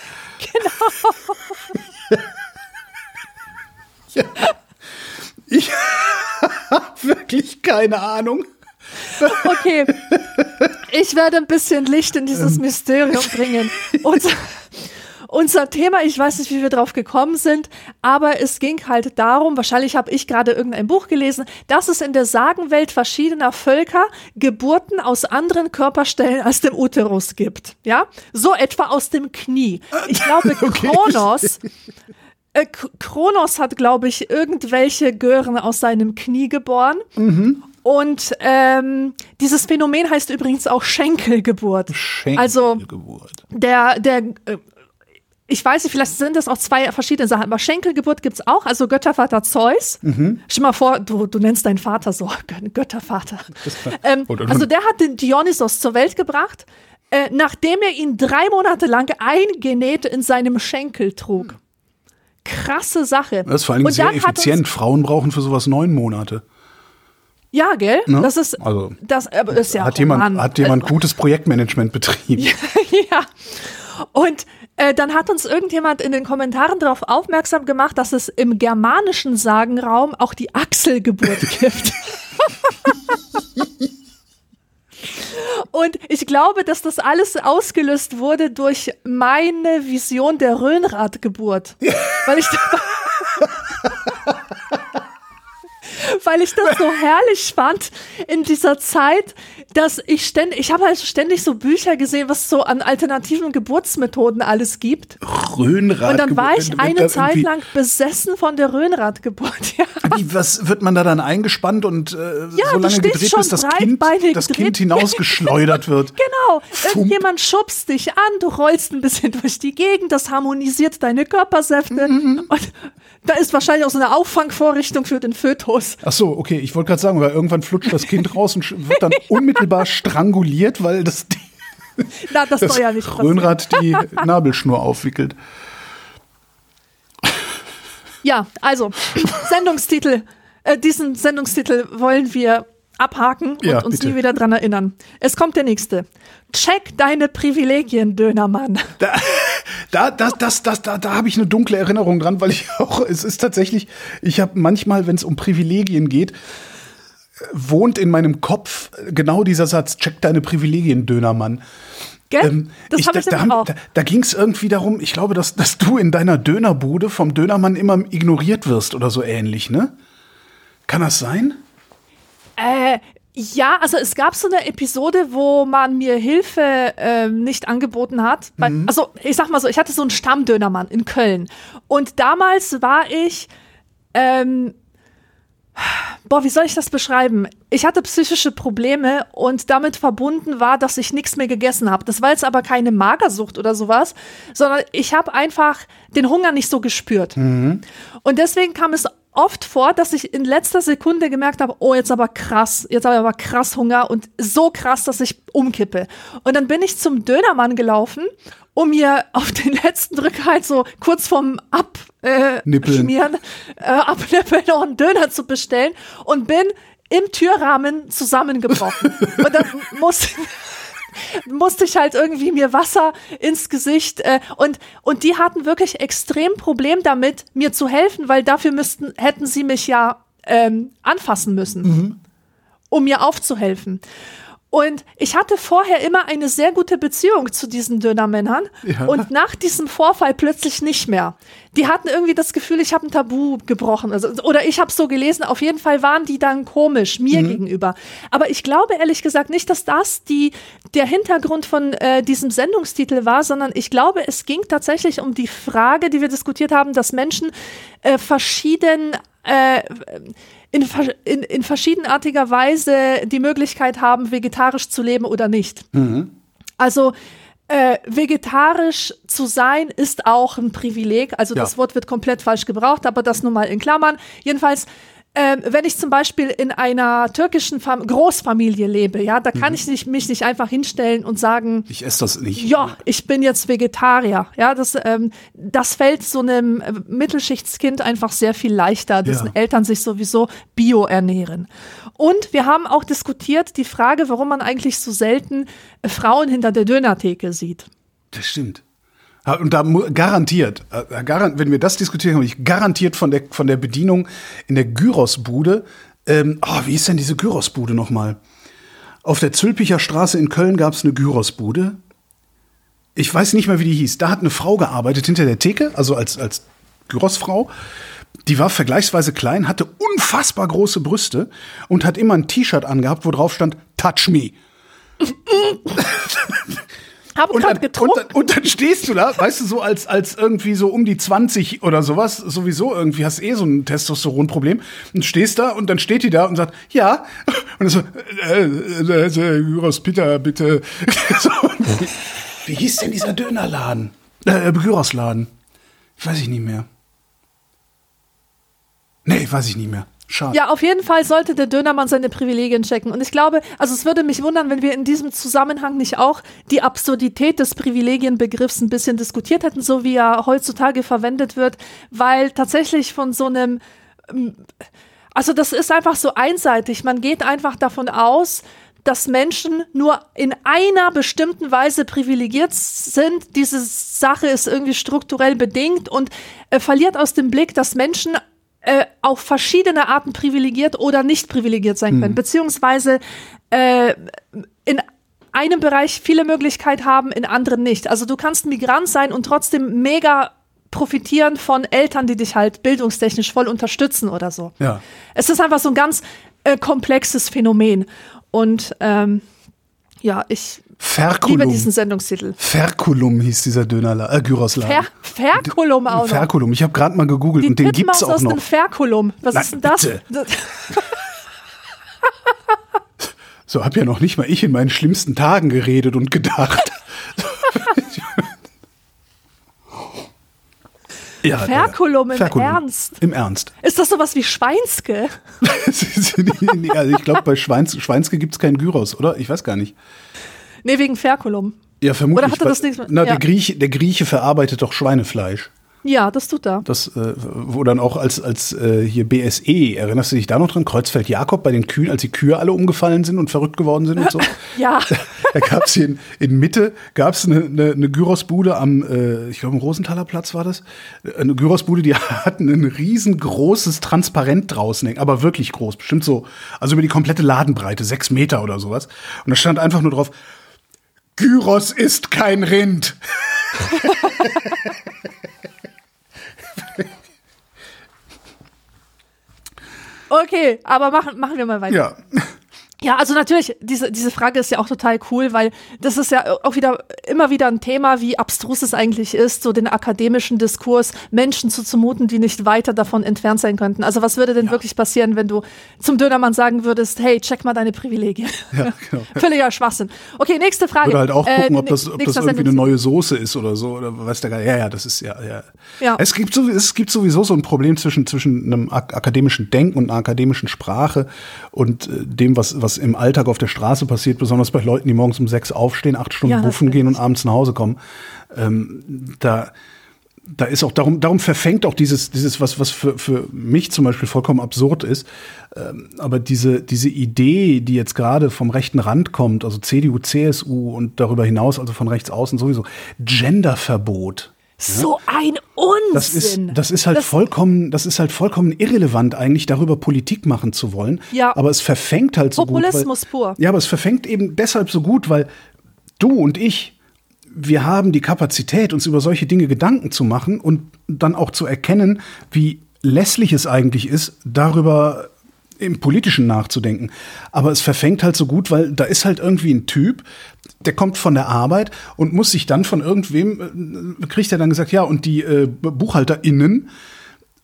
Ja. Ich habe wirklich keine Ahnung. Okay, ich werde ein bisschen Licht in dieses Mysterium bringen. Unser, unser Thema, ich weiß nicht, wie wir drauf gekommen sind, aber es ging halt darum, wahrscheinlich habe ich gerade irgendein Buch gelesen, dass es in der Sagenwelt verschiedener Völker Geburten aus anderen Körperstellen als dem Uterus gibt. Ja, so etwa aus dem Knie. Ich glaube, Okay. Kronos äh, Kronos hat, glaube ich, irgendwelche Gören aus seinem Knie geboren. Und ähm, dieses Phänomen heißt übrigens auch Schenkelgeburt. Also Schenkelgeburt. der, der, äh, ich weiß nicht, vielleicht sind das auch zwei verschiedene Sachen, aber Schenkelgeburt gibt's auch, also Göttervater Zeus. Stell dir mal vor, du, du nennst deinen Vater so, Gö- Göttervater. Ähm, Oder- also der hat den Dionysos zur Welt gebracht, äh, nachdem er ihn drei Monate lang eingenäht in seinem Schenkel trug. Krasse Sache. Das ist vor allem sehr effizient. Frauen brauchen für sowas neun Monate. Ja, gell? Ne? Das ist, Also, das ist ja hat jemand, Mann. hat jemand gutes Projektmanagement betrieben? ja. Und äh, dann hat uns irgendjemand in den Kommentaren darauf aufmerksam gemacht, dass es im germanischen Sagenraum auch die Achselgeburt gibt. Und ich glaube, dass das alles ausgelöst wurde durch meine Vision der Röhnradgeburt. Weil ich weil ich das so herrlich fand in dieser Zeit, dass ich ständig, ich habe halt ständig so Bücher gesehen, was es so an alternativen Geburtsmethoden alles gibt. Röhnrad. Und dann war ich eine Zeit lang besessen von der Röhnradgeburt. Ja. Wie, was wird man da dann eingespannt und äh, so du lange gedreht, bis das Kind, das. Kind hinausgeschleudert wird? Genau, irgendjemand schubst dich an, du rollst ein bisschen durch die Gegend, das harmonisiert deine Körpersäfte Mhm. und da ist wahrscheinlich auch so eine Auffangvorrichtung für den Fötus. Ach so, okay, ich wollte gerade sagen, weil irgendwann flutscht das Kind raus und wird dann unmittelbar stranguliert, weil das, Na, das, das soll ja. Röhnrad die Nabelschnur aufwickelt. Ja, also, Sendungstitel. Äh, diesen Sendungstitel wollen wir abhaken und Ja, uns bitte. nie wieder dran erinnern. Es kommt der nächste. Check deine Privilegien, Dönermann. Da, da, das, das, das, da, da habe ich eine dunkle Erinnerung dran, weil ich auch, es ist tatsächlich, ich habe manchmal, wenn es um Privilegien geht, wohnt in meinem Kopf genau dieser Satz, check deine Privilegien, Dönermann. Ähm, das ich, ich da, nämlich da, auch. da, da ging es irgendwie darum, ich glaube, dass, dass du in deiner Dönerbude vom Dönermann immer ignoriert wirst oder so ähnlich, ne? Kann das sein? Äh, ja, also es gab so eine Episode, wo man mir Hilfe ähm, nicht angeboten hat. Weil, Mhm. Also ich sag mal so, ich hatte so einen Stammdönermann in Köln. Und damals war ich, ähm, boah, wie soll ich das beschreiben? Ich hatte psychische Probleme und damit verbunden war, dass ich nichts mehr gegessen habe. Das war jetzt aber keine Magersucht oder sowas, sondern ich habe einfach den Hunger nicht so gespürt. Und deswegen kam es oft vor, dass ich in letzter Sekunde gemerkt habe, oh, jetzt aber krass, jetzt habe ich aber krass Hunger und so krass, dass ich umkippe. Und dann bin ich zum Dönermann gelaufen, um mir auf den letzten Drück halt so kurz vorm. Abschmieren, äh, Abnippeln noch einen Döner zu bestellen und bin im Türrahmen zusammengebrochen. und dann musste musste ich halt irgendwie mir Wasser ins Gesicht äh, und und die hatten wirklich extrem Problem damit mir zu helfen, weil dafür müssten hätten sie mich ja ähm, anfassen müssen, um mir aufzuhelfen. Und ich hatte vorher immer eine sehr gute Beziehung zu diesen Dönermännern Ja. und nach diesem Vorfall plötzlich nicht mehr. Die hatten irgendwie das Gefühl, ich habe ein Tabu gebrochen. Also, oder ich habe so gelesen, auf jeden Fall waren die dann komisch mir gegenüber. Aber ich glaube ehrlich gesagt nicht, dass das die, der Hintergrund von äh, diesem Sendungstitel war, sondern ich glaube, es ging tatsächlich um die Frage, die wir diskutiert haben, dass Menschen äh, verschieden äh, in, in, in verschiedenartiger Weise die Möglichkeit haben, vegetarisch zu leben oder nicht. Also äh, vegetarisch zu sein ist auch ein Privileg. Also Ja. das Wort wird komplett falsch gebraucht, aber das nur mal in Klammern. Jedenfalls, ähm, wenn ich zum Beispiel in einer türkischen Fam Großfamilie lebe, ja, da kann ich nicht, mich nicht einfach hinstellen und sagen, Ich esse das nicht. ja, ich bin jetzt Vegetarier. Ja, das, ähm, das fällt so einem äh, Mittelschichtskind einfach sehr viel leichter, dessen Ja. Eltern sich sowieso bio ernähren. Und wir haben auch diskutiert die Frage, warum man eigentlich so selten äh, Frauen hinter der Dönertheke sieht. Das stimmt. Und da garantiert, äh, garan wenn wir das diskutieren, habe ich garantiert von der, von der Bedienung in der Gyrosbude. Ähm, oh, wie ist denn diese Gyrosbude nochmal? Auf der Zülpicher Straße in Köln gab es eine Gyrosbude. Ich weiß nicht mehr, wie die hieß. Da hat eine Frau gearbeitet hinter der Theke, also als, als Gyrosfrau. Die war vergleichsweise klein, hatte unfassbar große Brüste und hat immer ein T-Shirt angehabt, wo drauf stand Touch Me. Habe Und gerade dann, und, getrunken. dann, und dann stehst du da, weißt du, so als, als irgendwie so um die 20 oder sowas, sowieso irgendwie hast eh so ein Testosteronproblem und stehst da und dann steht die da und sagt, ja, und dann so, äh, äh, äh, Gyros, Peter, bitte. so, wie, wie hieß denn dieser Dönerladen? Äh, Gyrosladen. Weiß ich nicht mehr. Nee, weiß ich nicht mehr. Schade. Ja, auf jeden Fall sollte der Dönermann seine Privilegien checken. Und ich glaube, also es würde mich wundern, wenn wir in diesem Zusammenhang nicht auch die Absurdität des Privilegienbegriffs ein bisschen diskutiert hätten, so wie er heutzutage verwendet wird, weil tatsächlich von so einem, ähm, also das ist einfach so einseitig. Man geht einfach davon aus, dass Menschen nur in einer bestimmten Weise privilegiert sind. Diese Sache ist irgendwie strukturell bedingt und äh, verliert aus dem Blick, dass Menschen äh, auf verschiedene Arten privilegiert oder nicht privilegiert sein können, beziehungsweise äh, in einem Bereich viele Möglichkeiten haben, in anderen nicht. Also du kannst Migrant sein und trotzdem mega profitieren von Eltern, die dich halt bildungstechnisch voll unterstützen oder so. Ja. Es ist einfach so ein ganz äh, komplexes Phänomen. Und ähm, ja, ich Ferkulum. diesen Sendungstitel. Ferkulum hieß dieser Dönerladen, äh, Gyrosladen. Fer Ferkulum auch noch. Ferkulum. Ich habe gerade mal gegoogelt Die und den gibt's auch aus noch. dem Ferkulum. Was Na, ist denn das? So hab ja noch nicht mal ich in meinen schlimmsten Tagen geredet und gedacht. ja, Ferkulum im Ferkulum. Ernst. Im Ernst. Ist das sowas wie Schweinske? also ich glaube, bei Schweins, Schweinske gibt's keinen Gyros, oder? Ich weiß gar nicht. Nee, wegen Ferkulum. Ja, vermutlich. Oder hatte das nichts mit- Na, ja. der, Grieche, der Grieche verarbeitet doch Schweinefleisch. Ja, das tut er. Das, äh, wo dann auch als, als äh, hier BSE, erinnerst du dich da noch dran? Kreuzfeld Jakob bei den Kühen, als die Kühe alle umgefallen sind und verrückt geworden sind und so. Ja. Da gab es hier in, in Mitte gab's eine, eine, eine Gyrosbude am, äh, ich glaube, im Rosenthaler Platz war das. Eine Gyrosbude, die hatten ein riesengroßes Transparent draußen hängen, aber wirklich groß, bestimmt so, also über die komplette Ladenbreite, sechs Meter oder sowas. Und da stand einfach nur drauf, Gyros ist kein Rind. Okay, aber machen, machen wir mal weiter. Ja. Ja, also natürlich, diese, diese Frage ist ja auch total cool, weil das ist ja auch wieder immer wieder ein Thema, wie abstrus es eigentlich ist, so den akademischen Diskurs Menschen zuzumuten, die nicht weiter davon entfernt sein könnten. Also was würde denn Ja. wirklich passieren, wenn du zum Dönermann sagen würdest, hey, check mal deine Privilegien. Ja, genau. Völliger Schwachsinn. Okay, nächste Frage. Würde halt auch Äh, gucken, ob das, ob das irgendwie eine neue Soße ist oder so. Oder weiß der Geil. Ja, ja, das ist ja, ja. Ja. Es gibt, so, es gibt sowieso so ein Problem zwischen, zwischen einem ak akademischen Denken und einer akademischen Sprache und äh, dem, was, was im Alltag auf der Straße passiert, besonders bei Leuten, die morgens um sechs aufstehen, acht Stunden Ja, buffen gehen und abends nach Hause kommen. Ähm, da, da ist auch darum, darum verfängt auch dieses, dieses, was, was für, für mich zum Beispiel vollkommen absurd ist. Ähm, aber diese, diese Idee, die jetzt gerade vom rechten Rand kommt, also CDU, CSU und darüber hinaus, also von rechts außen sowieso, Genderverbot. So ein Unsinn. Das ist, das ist halt vollkommen, das ist halt vollkommen irrelevant, eigentlich darüber Politik machen zu wollen. Ja. Aber es verfängt halt so Populismus gut. pur. Ja, aber es verfängt eben deshalb so gut, weil du und ich, wir haben die Kapazität, uns über solche Dinge Gedanken zu machen und dann auch zu erkennen, wie lässlich es eigentlich ist, darüber im Politischen nachzudenken. Aber es verfängt halt so gut, weil da ist halt irgendwie ein Typ, der kommt von der Arbeit und muss sich dann von irgendwem, äh, kriegt er dann gesagt, ja, und die äh, BuchhalterInnen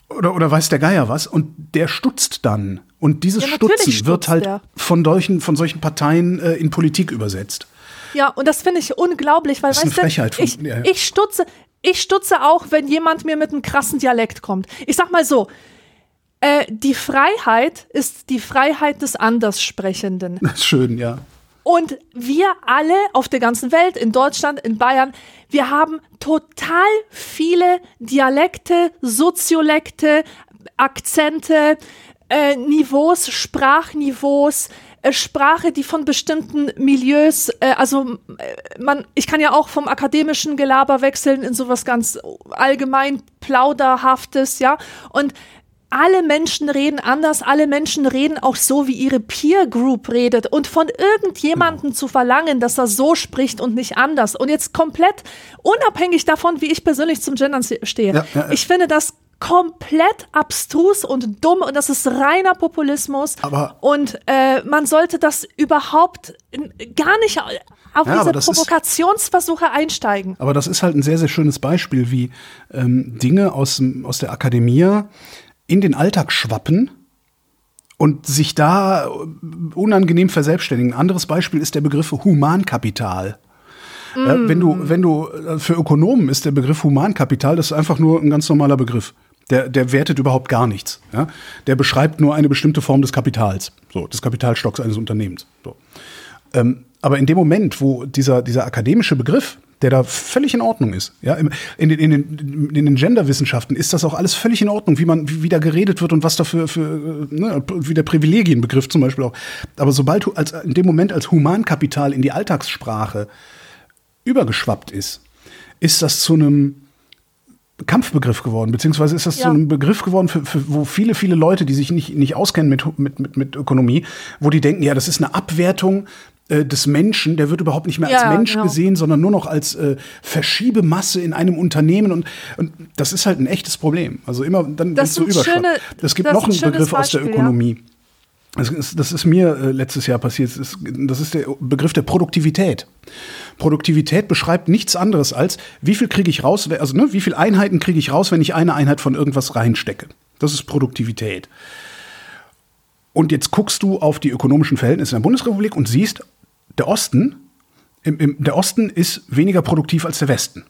oder, oder weiß der Geier was, und der stutzt dann. Und dieses Ja, Stutzen wird halt der. von solchen, von solchen Parteien äh, in Politik übersetzt. Ja, und das finde ich unglaublich, weil Das ist eine weißt du, Frechheit von- ich, ja, ja. ich stutze, ich stutze auch, wenn jemand mir mit einem krassen Dialekt kommt. Ich sag mal so, äh, die Freiheit ist die Freiheit des Anderssprechenden. Schön, ja. Und wir alle auf der ganzen Welt, in Deutschland, in Bayern, wir haben total viele Dialekte, Soziolekte, Akzente, äh, Niveaus, Sprachniveaus, äh, Sprache, die von bestimmten Milieus, äh, also äh, man, ich kann ja auch vom akademischen Gelaber wechseln in sowas ganz allgemein plauderhaftes, ja. Und alle Menschen reden anders, alle Menschen reden auch so, wie ihre Peer Group redet. Und von irgendjemandem zu verlangen, dass er so spricht und nicht anders. Und jetzt komplett unabhängig davon, wie ich persönlich zum Gendern stehe. Ja, ja, ja. Ich finde das komplett abstrus und dumm und das ist reiner Populismus. Aber- und äh, man sollte das überhaupt gar nicht auf Ja, diese das ist- Provokationsversuche einsteigen. Aber das ist halt ein sehr, sehr schönes Beispiel, wie ähm, Dinge aus, aus der Akademie in den Alltag schwappen und sich da unangenehm verselbstständigen. Ein anderes Beispiel ist der Begriff Humankapital. Äh, wenn du, wenn du, äh, für Ökonomen ist der Begriff Humankapital, das ist einfach nur ein ganz normaler Begriff. Der, der wertet überhaupt gar nichts. Ja? Der beschreibt nur eine bestimmte Form des Kapitals, so, des Kapitalstocks eines Unternehmens. So. Ähm, aber in dem Moment, wo dieser, dieser akademische Begriff, der da völlig in Ordnung ist, ja, in, den, in, den, in den Genderwissenschaften ist das auch alles völlig in Ordnung, wie man, wie, wie da geredet wird und was da für, ne, wie der Privilegienbegriff zum Beispiel auch. Aber sobald du als, in dem Moment als Humankapital in die Alltagssprache übergeschwappt ist, ist das zu einem Kampfbegriff geworden, beziehungsweise ist das Ja. zu einem Begriff geworden, für, für, wo viele, viele Leute, die sich nicht, nicht auskennen mit, mit, mit, mit Ökonomie, wo die denken, ja, das ist eine Abwertung äh, des Menschen, der wird überhaupt nicht mehr Ja, als Mensch genau. gesehen, sondern nur noch als äh, Verschiebemasse in einem Unternehmen und, und das ist halt ein echtes Problem. Also immer dann Das so schöne- Es gibt noch einen Begriff aus der Beispiel, ja. Ökonomie. Das ist, das ist mir äh, letztes Jahr passiert. Das ist, das ist der Begriff der Produktivität. Produktivität beschreibt nichts anderes als, wie viel kriege ich raus, also ne, wie viel Einheiten kriege ich raus, wenn ich eine Einheit von irgendwas reinstecke. Das ist Produktivität. Und jetzt guckst du auf die ökonomischen Verhältnisse in der Bundesrepublik und siehst, der Osten, im, im, der Osten ist weniger produktiv als der Westen.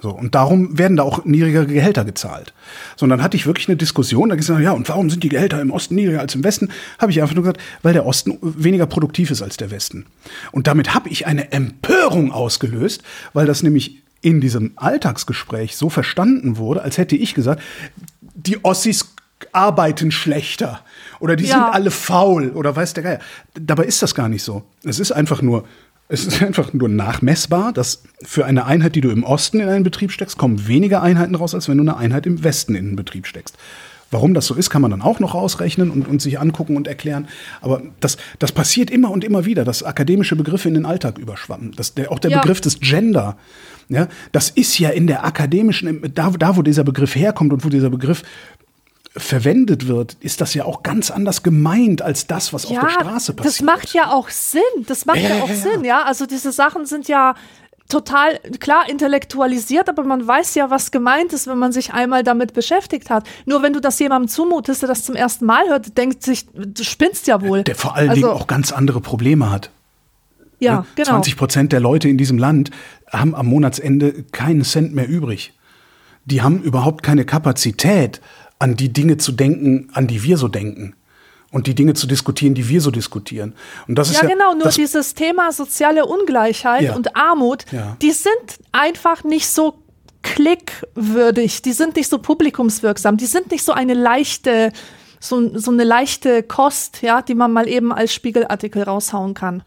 So, und darum werden da auch niedrigere Gehälter gezahlt. So, und dann hatte ich wirklich eine Diskussion, da gesagt, ja, und warum sind die Gehälter im Osten niedriger als im Westen? Habe ich einfach nur gesagt, weil der Osten weniger produktiv ist als der Westen. Und damit habe ich eine Empörung ausgelöst, weil das nämlich in diesem Alltagsgespräch so verstanden wurde, als hätte ich gesagt, die Ossis arbeiten schlechter oder die Ja. sind alle faul oder weiß der Geier. Dabei ist das gar nicht so. Es ist einfach nur, es ist einfach nur nachmessbar, dass für eine Einheit, die du im Osten in einen Betrieb steckst, kommen weniger Einheiten raus, als wenn du eine Einheit im Westen in einen Betrieb steckst. Warum das so ist, kann man dann auch noch ausrechnen und, und sich angucken und erklären. Aber das, das passiert immer und immer wieder, dass akademische Begriffe in den Alltag überschwappen. Das, der, auch der Ja. Begriff des Gender, ja, das ist ja in der akademischen, da, da wo dieser Begriff herkommt und wo dieser Begriff verwendet wird, ist das ja auch ganz anders gemeint als das, was auf der Straße passiert. das macht ja auch Sinn. Das macht Ja, ja, ja, auch ja, ja. Sinn, ja. Also diese Sachen sind ja total klar intellektualisiert, aber man weiß ja, was gemeint ist, wenn man sich einmal damit beschäftigt hat. Nur wenn du das jemandem zumutest, der das zum ersten Mal hört, denkt sich, du spinnst ja wohl. der vor allen also, Dingen auch ganz andere Probleme hat. ja, Ne? genau. 20 Prozent der Leute in diesem Land haben am Monatsende keinen Cent mehr übrig. Die haben überhaupt keine Kapazität, an die Dinge zu denken, an die wir so denken. Und die Dinge zu diskutieren, die wir so diskutieren. Und das ist Ja, ja, genau, nur dieses Thema soziale Ungleichheit Ja. und Armut, Ja. die sind einfach nicht so klickwürdig, die sind nicht so publikumswirksam, die sind nicht so eine leichte, so, so eine leichte Kost, ja, die man mal eben als Spiegelartikel raushauen kann.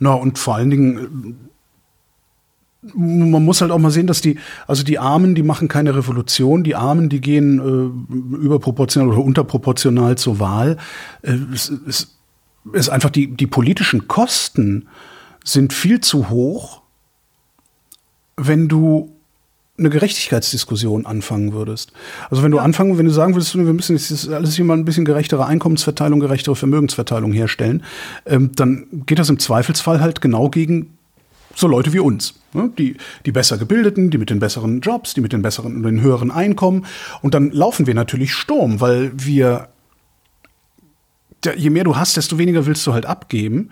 Na, und vor allen Dingen, man muss halt auch mal sehen, dass die, also die Armen, die machen keine Revolution, die Armen, die gehen äh, überproportional oder unterproportional zur Wahl. Äh, es, es ist einfach die, die politischen Kosten sind viel zu hoch, wenn du eine Gerechtigkeitsdiskussion anfangen würdest. Also wenn du anfangen, wenn du sagen würdest, wir müssen jetzt alles hier mal ein bisschen gerechtere Einkommensverteilung, gerechtere Vermögensverteilung herstellen, ähm, dann geht das im Zweifelsfall halt genau gegen so Leute wie uns. Ne? Die, die besser gebildeten, die mit den besseren Jobs, die mit den besseren und den höheren Einkommen. Und dann laufen wir natürlich Sturm, weil wir je mehr du hast, desto weniger willst du halt abgeben.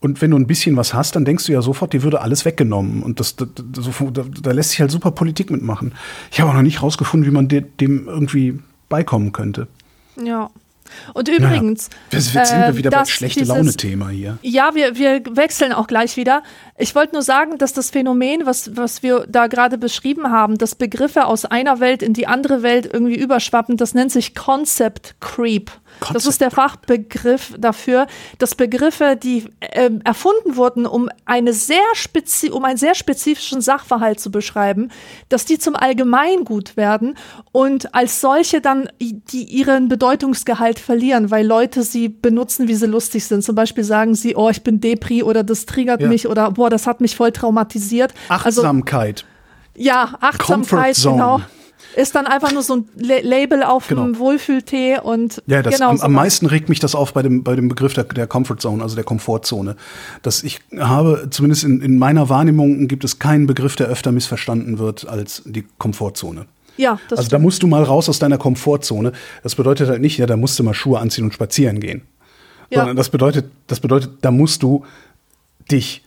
Und wenn du ein bisschen was hast, dann denkst du ja sofort, dir würde alles weggenommen. Und das, das, das da, da lässt sich halt super Politik mitmachen. Ich habe auch noch nicht rausgefunden, wie man de, dem irgendwie beikommen könnte. Ja. Und übrigens, Jetzt sind wir äh, wieder beim dass schlechte Laune-Thema hier. Ja, wir, wir wechseln auch gleich wieder. Ich wollte nur sagen, dass das Phänomen, was, was wir da gerade beschrieben haben, dass Begriffe aus einer Welt in die andere Welt irgendwie überschwappen, das nennt sich Concept Creep. Das Concept ist der Fachbegriff dafür, dass Begriffe, die ähm, erfunden wurden, um, eine sehr spezi um einen sehr spezifischen Sachverhalt zu beschreiben, dass die zum Allgemeingut werden und als solche dann die ihren Bedeutungsgehalt verlieren, weil Leute sie benutzen, wie sie lustig sind. Zum Beispiel sagen sie, oh, ich bin Depri oder das triggert Ja. mich oder boah, das hat mich voll traumatisiert. Also, Achtsamkeit. ja, Achtsamkeit, genau. Ist dann einfach nur so ein La Label auf dem Genau. Wohlfühltee und Ja, das, genau am, am meisten regt mich das auf bei dem, bei dem Begriff der, der Comfort Zone, also der Komfortzone. Dass ich habe, zumindest in, in meiner Wahrnehmung, gibt es keinen Begriff, der öfter missverstanden wird als die Komfortzone. Ja, das also da musst du mal raus aus deiner Komfortzone. Das bedeutet halt nicht, ja, da musst du mal Schuhe anziehen und spazieren gehen. Ja. Sondern das bedeutet, das bedeutet, da musst du dich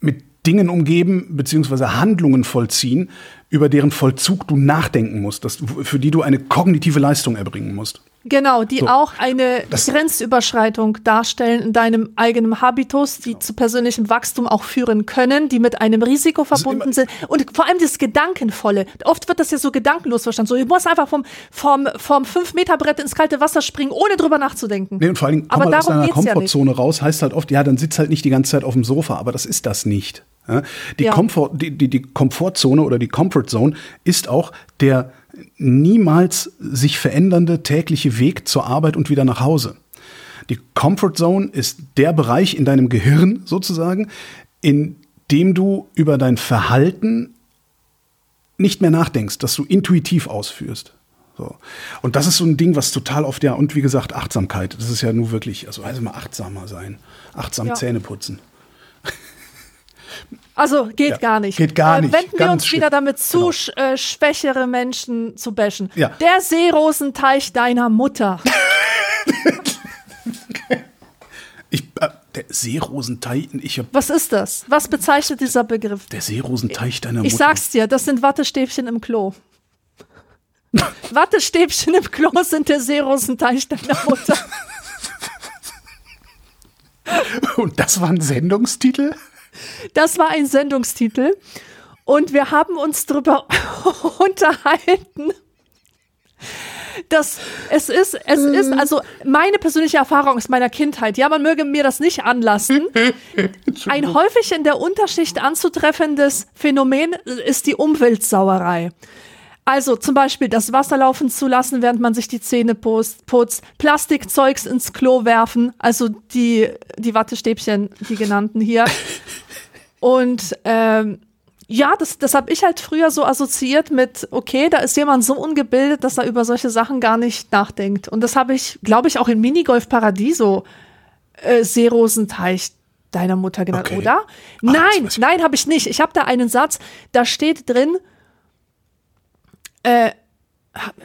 mit Dingen umgeben, beziehungsweise Handlungen vollziehen, über deren Vollzug du nachdenken musst, dass, du- für die du eine kognitive Leistung erbringen musst. Genau, die So. auch eine Das- Grenzüberschreitung darstellen in deinem eigenen Habitus, die zu persönlichem Wachstum auch führen können, die mit einem Risiko verbunden immer- sind. Und vor allem das Gedankenvolle. Oft wird das ja so gedankenlos verstanden. So, ich muss einfach vom, vom, vom 5-Meter-Brett ins kalte Wasser springen, ohne drüber nachzudenken. Nee, und vor allen Dingen, komm Aber mal aus deiner geht's ja. Komfortzone raus, heißt halt oft, ja, dann sitzt halt nicht die ganze Zeit auf dem Sofa, aber das ist das nicht. Die, Ja. Komfort, die, die, die Komfortzone oder die Comfort Zone ist auch der niemals sich verändernde tägliche Weg zur Arbeit und wieder nach Hause. Die Comfort Zone ist der Bereich in deinem Gehirn sozusagen, in dem du über dein Verhalten nicht mehr nachdenkst, dass du intuitiv ausführst. So. Und das ist so ein Ding, was total oft, ja, und wie gesagt, Achtsamkeit. Das ist ja nur wirklich, also, also mal achtsamer sein. Achtsam Ja. Zähne putzen. Also geht Ja, gar nicht. geht gar nicht. Wenden wir uns schlimm. wieder damit zu, Genau. äh, schwächere Menschen zu bashen. Ja. Der Seerosenteich deiner Mutter. Ich, äh, der Seerosenteich, ich hab, Was ist das? Was bezeichnet dieser Begriff? der Seerosenteich deiner Ich Mutter. sag's dir, das sind Wattestäbchen im Klo. Wattestäbchen im Klo sind der Seerosenteich deiner Mutter. Und das war ein Sendungstitel? Das war ein Sendungstitel. Und wir haben uns darüber unterhalten, dass es ist, es ist, also meine persönliche Erfahrung aus meiner Kindheit, ja, man möge mir das nicht anlassen. Ein häufig in der Unterschicht anzutreffendes Phänomen ist die Umweltsauerei. Also zum Beispiel das Wasser laufen zu lassen, während man sich die Zähne putzt, putzt Plastikzeugs ins Klo werfen, also die, die Wattestäbchen, die genannten hier. Und ähm, ja, das, das habe ich halt früher so assoziiert mit, okay, da ist jemand so ungebildet, dass er über solche Sachen gar nicht nachdenkt. Und das habe ich, glaube ich, auch in Minigolf Paradiso äh, Seerosenteich deiner Mutter genannt, Okay. oder? Ach, nein, nein, habe ich nicht. Ich habe da einen Satz, da steht drin, äh,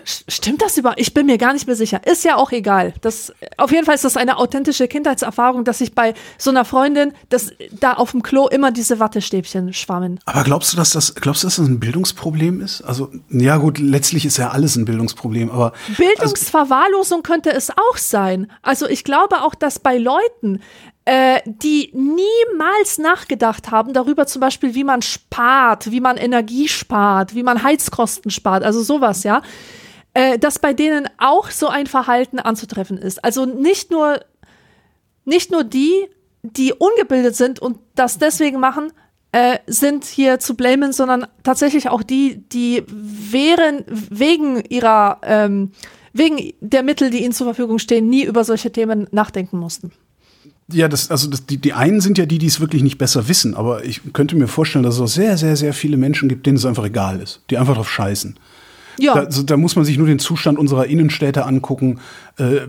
Stimmt das über? Ich bin mir gar nicht mehr sicher. Ist ja auch egal. Das, auf jeden Fall ist das eine authentische Kindheitserfahrung, dass ich bei so einer Freundin, dass da auf dem Klo immer diese Wattestäbchen schwammen. Aber glaubst du, dass das, glaubst du, dass das ein Bildungsproblem ist? Also, ja gut, letztlich ist ja alles ein Bildungsproblem, aber Bildungsverwahrlosung könnte es auch sein. Also ich glaube auch, dass bei Leuten, äh, die niemals nachgedacht haben darüber zum Beispiel, wie man spart, wie man Energie spart, wie man Heizkosten spart, also sowas, ja, äh, dass bei denen auch so ein Verhalten anzutreffen ist. Also nicht nur, nicht nur die, die ungebildet sind und das deswegen machen, äh, sind hier zu blamen, sondern tatsächlich auch die, die wären, wegen ihrer, ähm, wegen der Mittel, die ihnen zur Verfügung stehen, nie über solche Themen nachdenken mussten. Ja, das, also das, die, die einen sind ja die, die es wirklich nicht besser wissen, aber ich könnte mir vorstellen, dass es auch sehr, sehr, sehr viele Menschen gibt, denen es einfach egal ist, die einfach drauf scheißen. Ja, Da, also, da muss man sich nur den Zustand unserer Innenstädte angucken, äh,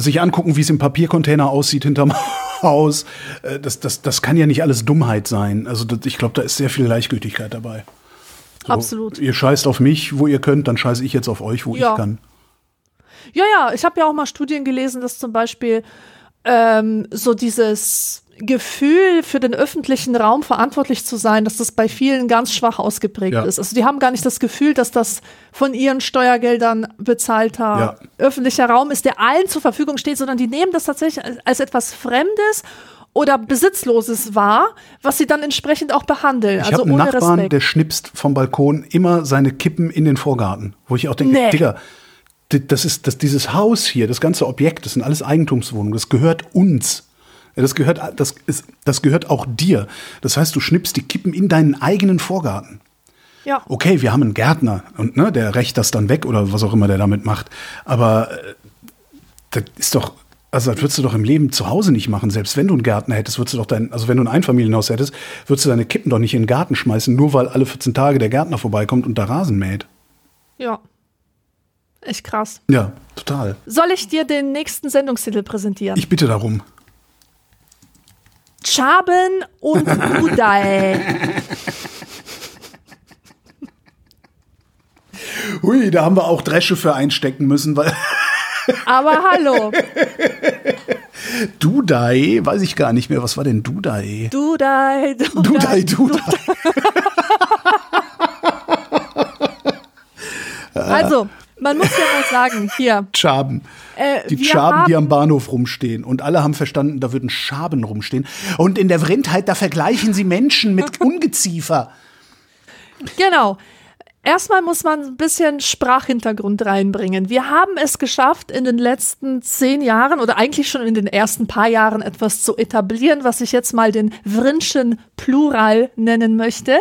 sich angucken, wie es im Papiercontainer aussieht hinterm Haus. Äh, das, das, das kann ja nicht alles Dummheit sein. Also das, ich glaube, da ist sehr viel Gleichgültigkeit dabei. So, Absolut. Ihr scheißt auf mich, wo ihr könnt, dann scheiße ich jetzt auf euch, wo Ja. ich kann. Ja, ja, ich habe ja auch mal Studien gelesen, dass zum Beispiel ähm, so dieses Gefühl für den öffentlichen Raum verantwortlich zu sein, dass das bei vielen ganz schwach ausgeprägt Ja. ist. Also die haben gar nicht das Gefühl, dass das von ihren Steuergeldern bezahlter Ja. öffentlicher Raum ist, der allen zur Verfügung steht, sondern die nehmen das tatsächlich als, etwas Fremdes oder Besitzloses wahr, was sie dann entsprechend auch behandeln. Ich also habe einen Nachbarn, Respekt. der schnipst vom Balkon immer seine Kippen in den Vorgarten. Wo ich auch denke, Nee. Digga, di- das ist das, dieses Haus hier, das ganze Objekt, das sind alles Eigentumswohnungen, das gehört uns. Das gehört, das, ist, das gehört auch dir. Das heißt, du schnippst die Kippen in deinen eigenen Vorgarten. ja. Okay, wir haben einen Gärtner und ne, der rächt das dann weg oder was auch immer der damit macht. Aber äh, das ist doch, also das würdest du doch im Leben zu Hause nicht machen. Selbst wenn du einen Gärtner hättest, würdest du doch dein, also wenn du ein Einfamilienhaus hättest, würdest du deine Kippen doch nicht in den Garten schmeißen, nur weil alle 14 Tage der Gärtner vorbeikommt und da Rasen mäht. ja. Echt krass. Ja, total. Soll ich dir den nächsten Sendungstitel präsentieren? Ich bitte darum. Chaben und Udai. Hui, da haben wir auch Dresche für einstecken müssen, weil Aber hallo, Dudai, weiß ich gar nicht mehr. Was war denn Dudai? Dudai, Dudai, Dudai. Also, man muss ja mal sagen, hier, Schaben. Äh, die Schaben, die am Bahnhof rumstehen. Und alle haben verstanden, da würden Schaben rumstehen. Und in der Vrindheit, da vergleichen sie Menschen mit Ungeziefer. genau. Erstmal muss man ein bisschen Sprachhintergrund reinbringen. Wir haben es geschafft, in den letzten zehn Jahren oder eigentlich schon in den ersten paar Jahren etwas zu etablieren, was ich jetzt mal den Vrinschen Plural nennen möchte.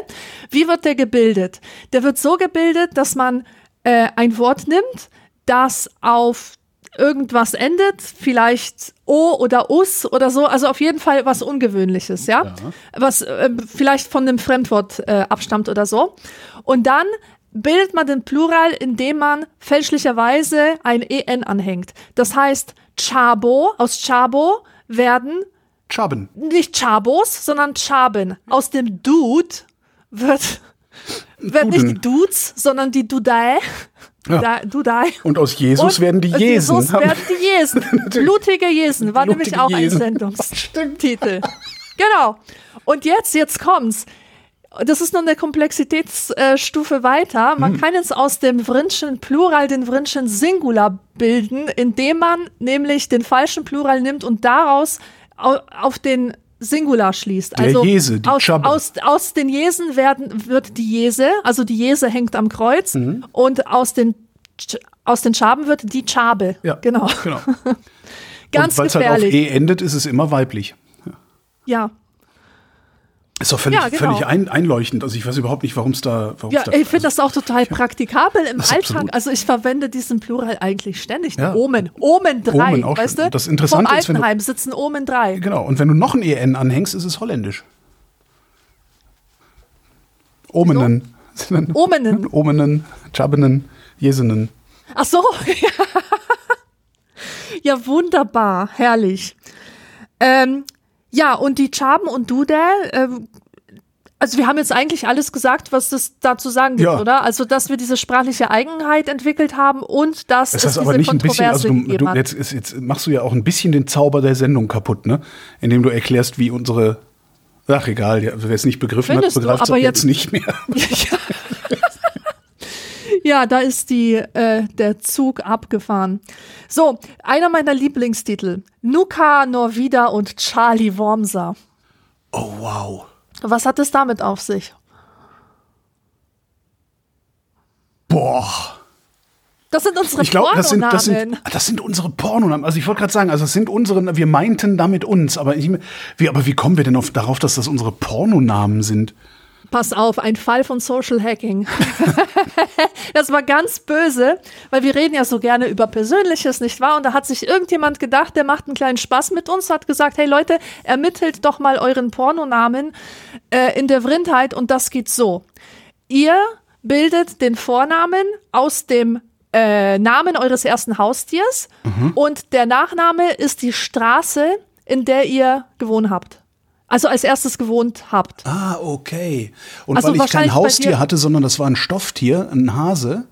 Wie wird der gebildet? Der wird so gebildet, dass man äh, ein Wort nimmt, das auf irgendwas endet, vielleicht O oder Us oder so, also auf jeden Fall was Ungewöhnliches, ja, was äh, vielleicht von einem Fremdwort äh, abstammt oder so. Und dann bildet man den Plural, indem man fälschlicherweise ein en anhängt. Das heißt, Chabo aus Chabo werden Schaben. nicht Chabos, sondern Chaben. Aus dem Dude wird, wird nicht die Dudes, sondern die Dudai. Ja. Da, Dudai. Und aus Jesus Und werden die Jesen. Jesus werden die Jesen. Blutige Jesen war nämlich Blutige auch Jesen. ein Sendungstitel. genau. Und jetzt, jetzt kommt's. Das ist noch eine Komplexitätsstufe weiter. Hm. Man kann jetzt aus dem Vrinschen Plural den Vrinschen Singular bilden, indem man nämlich den falschen Plural nimmt und daraus au- auf den Singular schließt. Der also Jese, die aus, aus, aus den Jesen werden, wird die Jese, also die Jese hängt am Kreuz Mhm. und aus den, aus den Schaben wird die Chabe. Ja, Genau. genau. Ganz Und weil es halt auf gefährlich. E endet, ist es immer weiblich. ja. Ist doch völlig, Ja, genau. völlig ein, einleuchtend. Also ich weiß überhaupt nicht, warum es da. warum's Ja, da ich finde das auch total praktikabel im Alltag. absolut. Also ich verwende diesen Plural eigentlich ständig. Ja. Omen. Omen 3, Omen auch weißt du? Das Interessante Vom ist, wenn du- Altenheim sitzen Omen 3. Genau. Und wenn du noch ein EN anhängst, ist es holländisch. Omenen. Omenen. Omenen, Chabenen, Jesenen. Ach so. ja, wunderbar. Herrlich. Ähm, ja, und die Chaben und Dude, ähm, also wir haben jetzt eigentlich alles gesagt, was es da zu sagen gibt, Ja. oder? Also, dass wir diese sprachliche Eigenheit entwickelt haben und dass Das es heißt diese aber nicht ein bisschen, also du, du, jetzt, jetzt machst du ja auch ein bisschen den Zauber der Sendung kaputt, ne? Indem du erklärst, wie unsere. Ach, egal, wer es nicht begriffen Findest hat, begreift es jetzt jetzt- nicht mehr. Ja. Ja, da ist die, äh, der Zug abgefahren. So, einer meiner Lieblingstitel. Nuka Norvida und Charlie Wormser. Oh, wow. Was hat es damit auf sich? Boah. Das sind unsere Ich glaube, das sind, das, sind, das sind unsere Pornonamen. Also ich wollte gerade sagen, also das sind unsere, wir meinten damit uns, aber, ich, wie, aber wie kommen wir denn auf, darauf, dass das unsere Pornonamen sind? Pass auf, ein Fall von Social Hacking. das war ganz böse, weil wir reden ja so gerne über Persönliches, nicht wahr? Und da hat sich irgendjemand gedacht, der macht einen kleinen Spaß mit uns, hat gesagt, hey Leute, ermittelt doch mal euren Pornonamen äh, in der Vrindheit und das geht so. Ihr bildet den Vornamen aus dem äh, Namen eures ersten Haustiers und der Nachname ist die Straße, in der ihr gewohnt habt. Also als erstes gewohnt habt. Ah, okay. Und Also weil ich kein Haustier hatte, sondern das war ein Stofftier, ein Hase,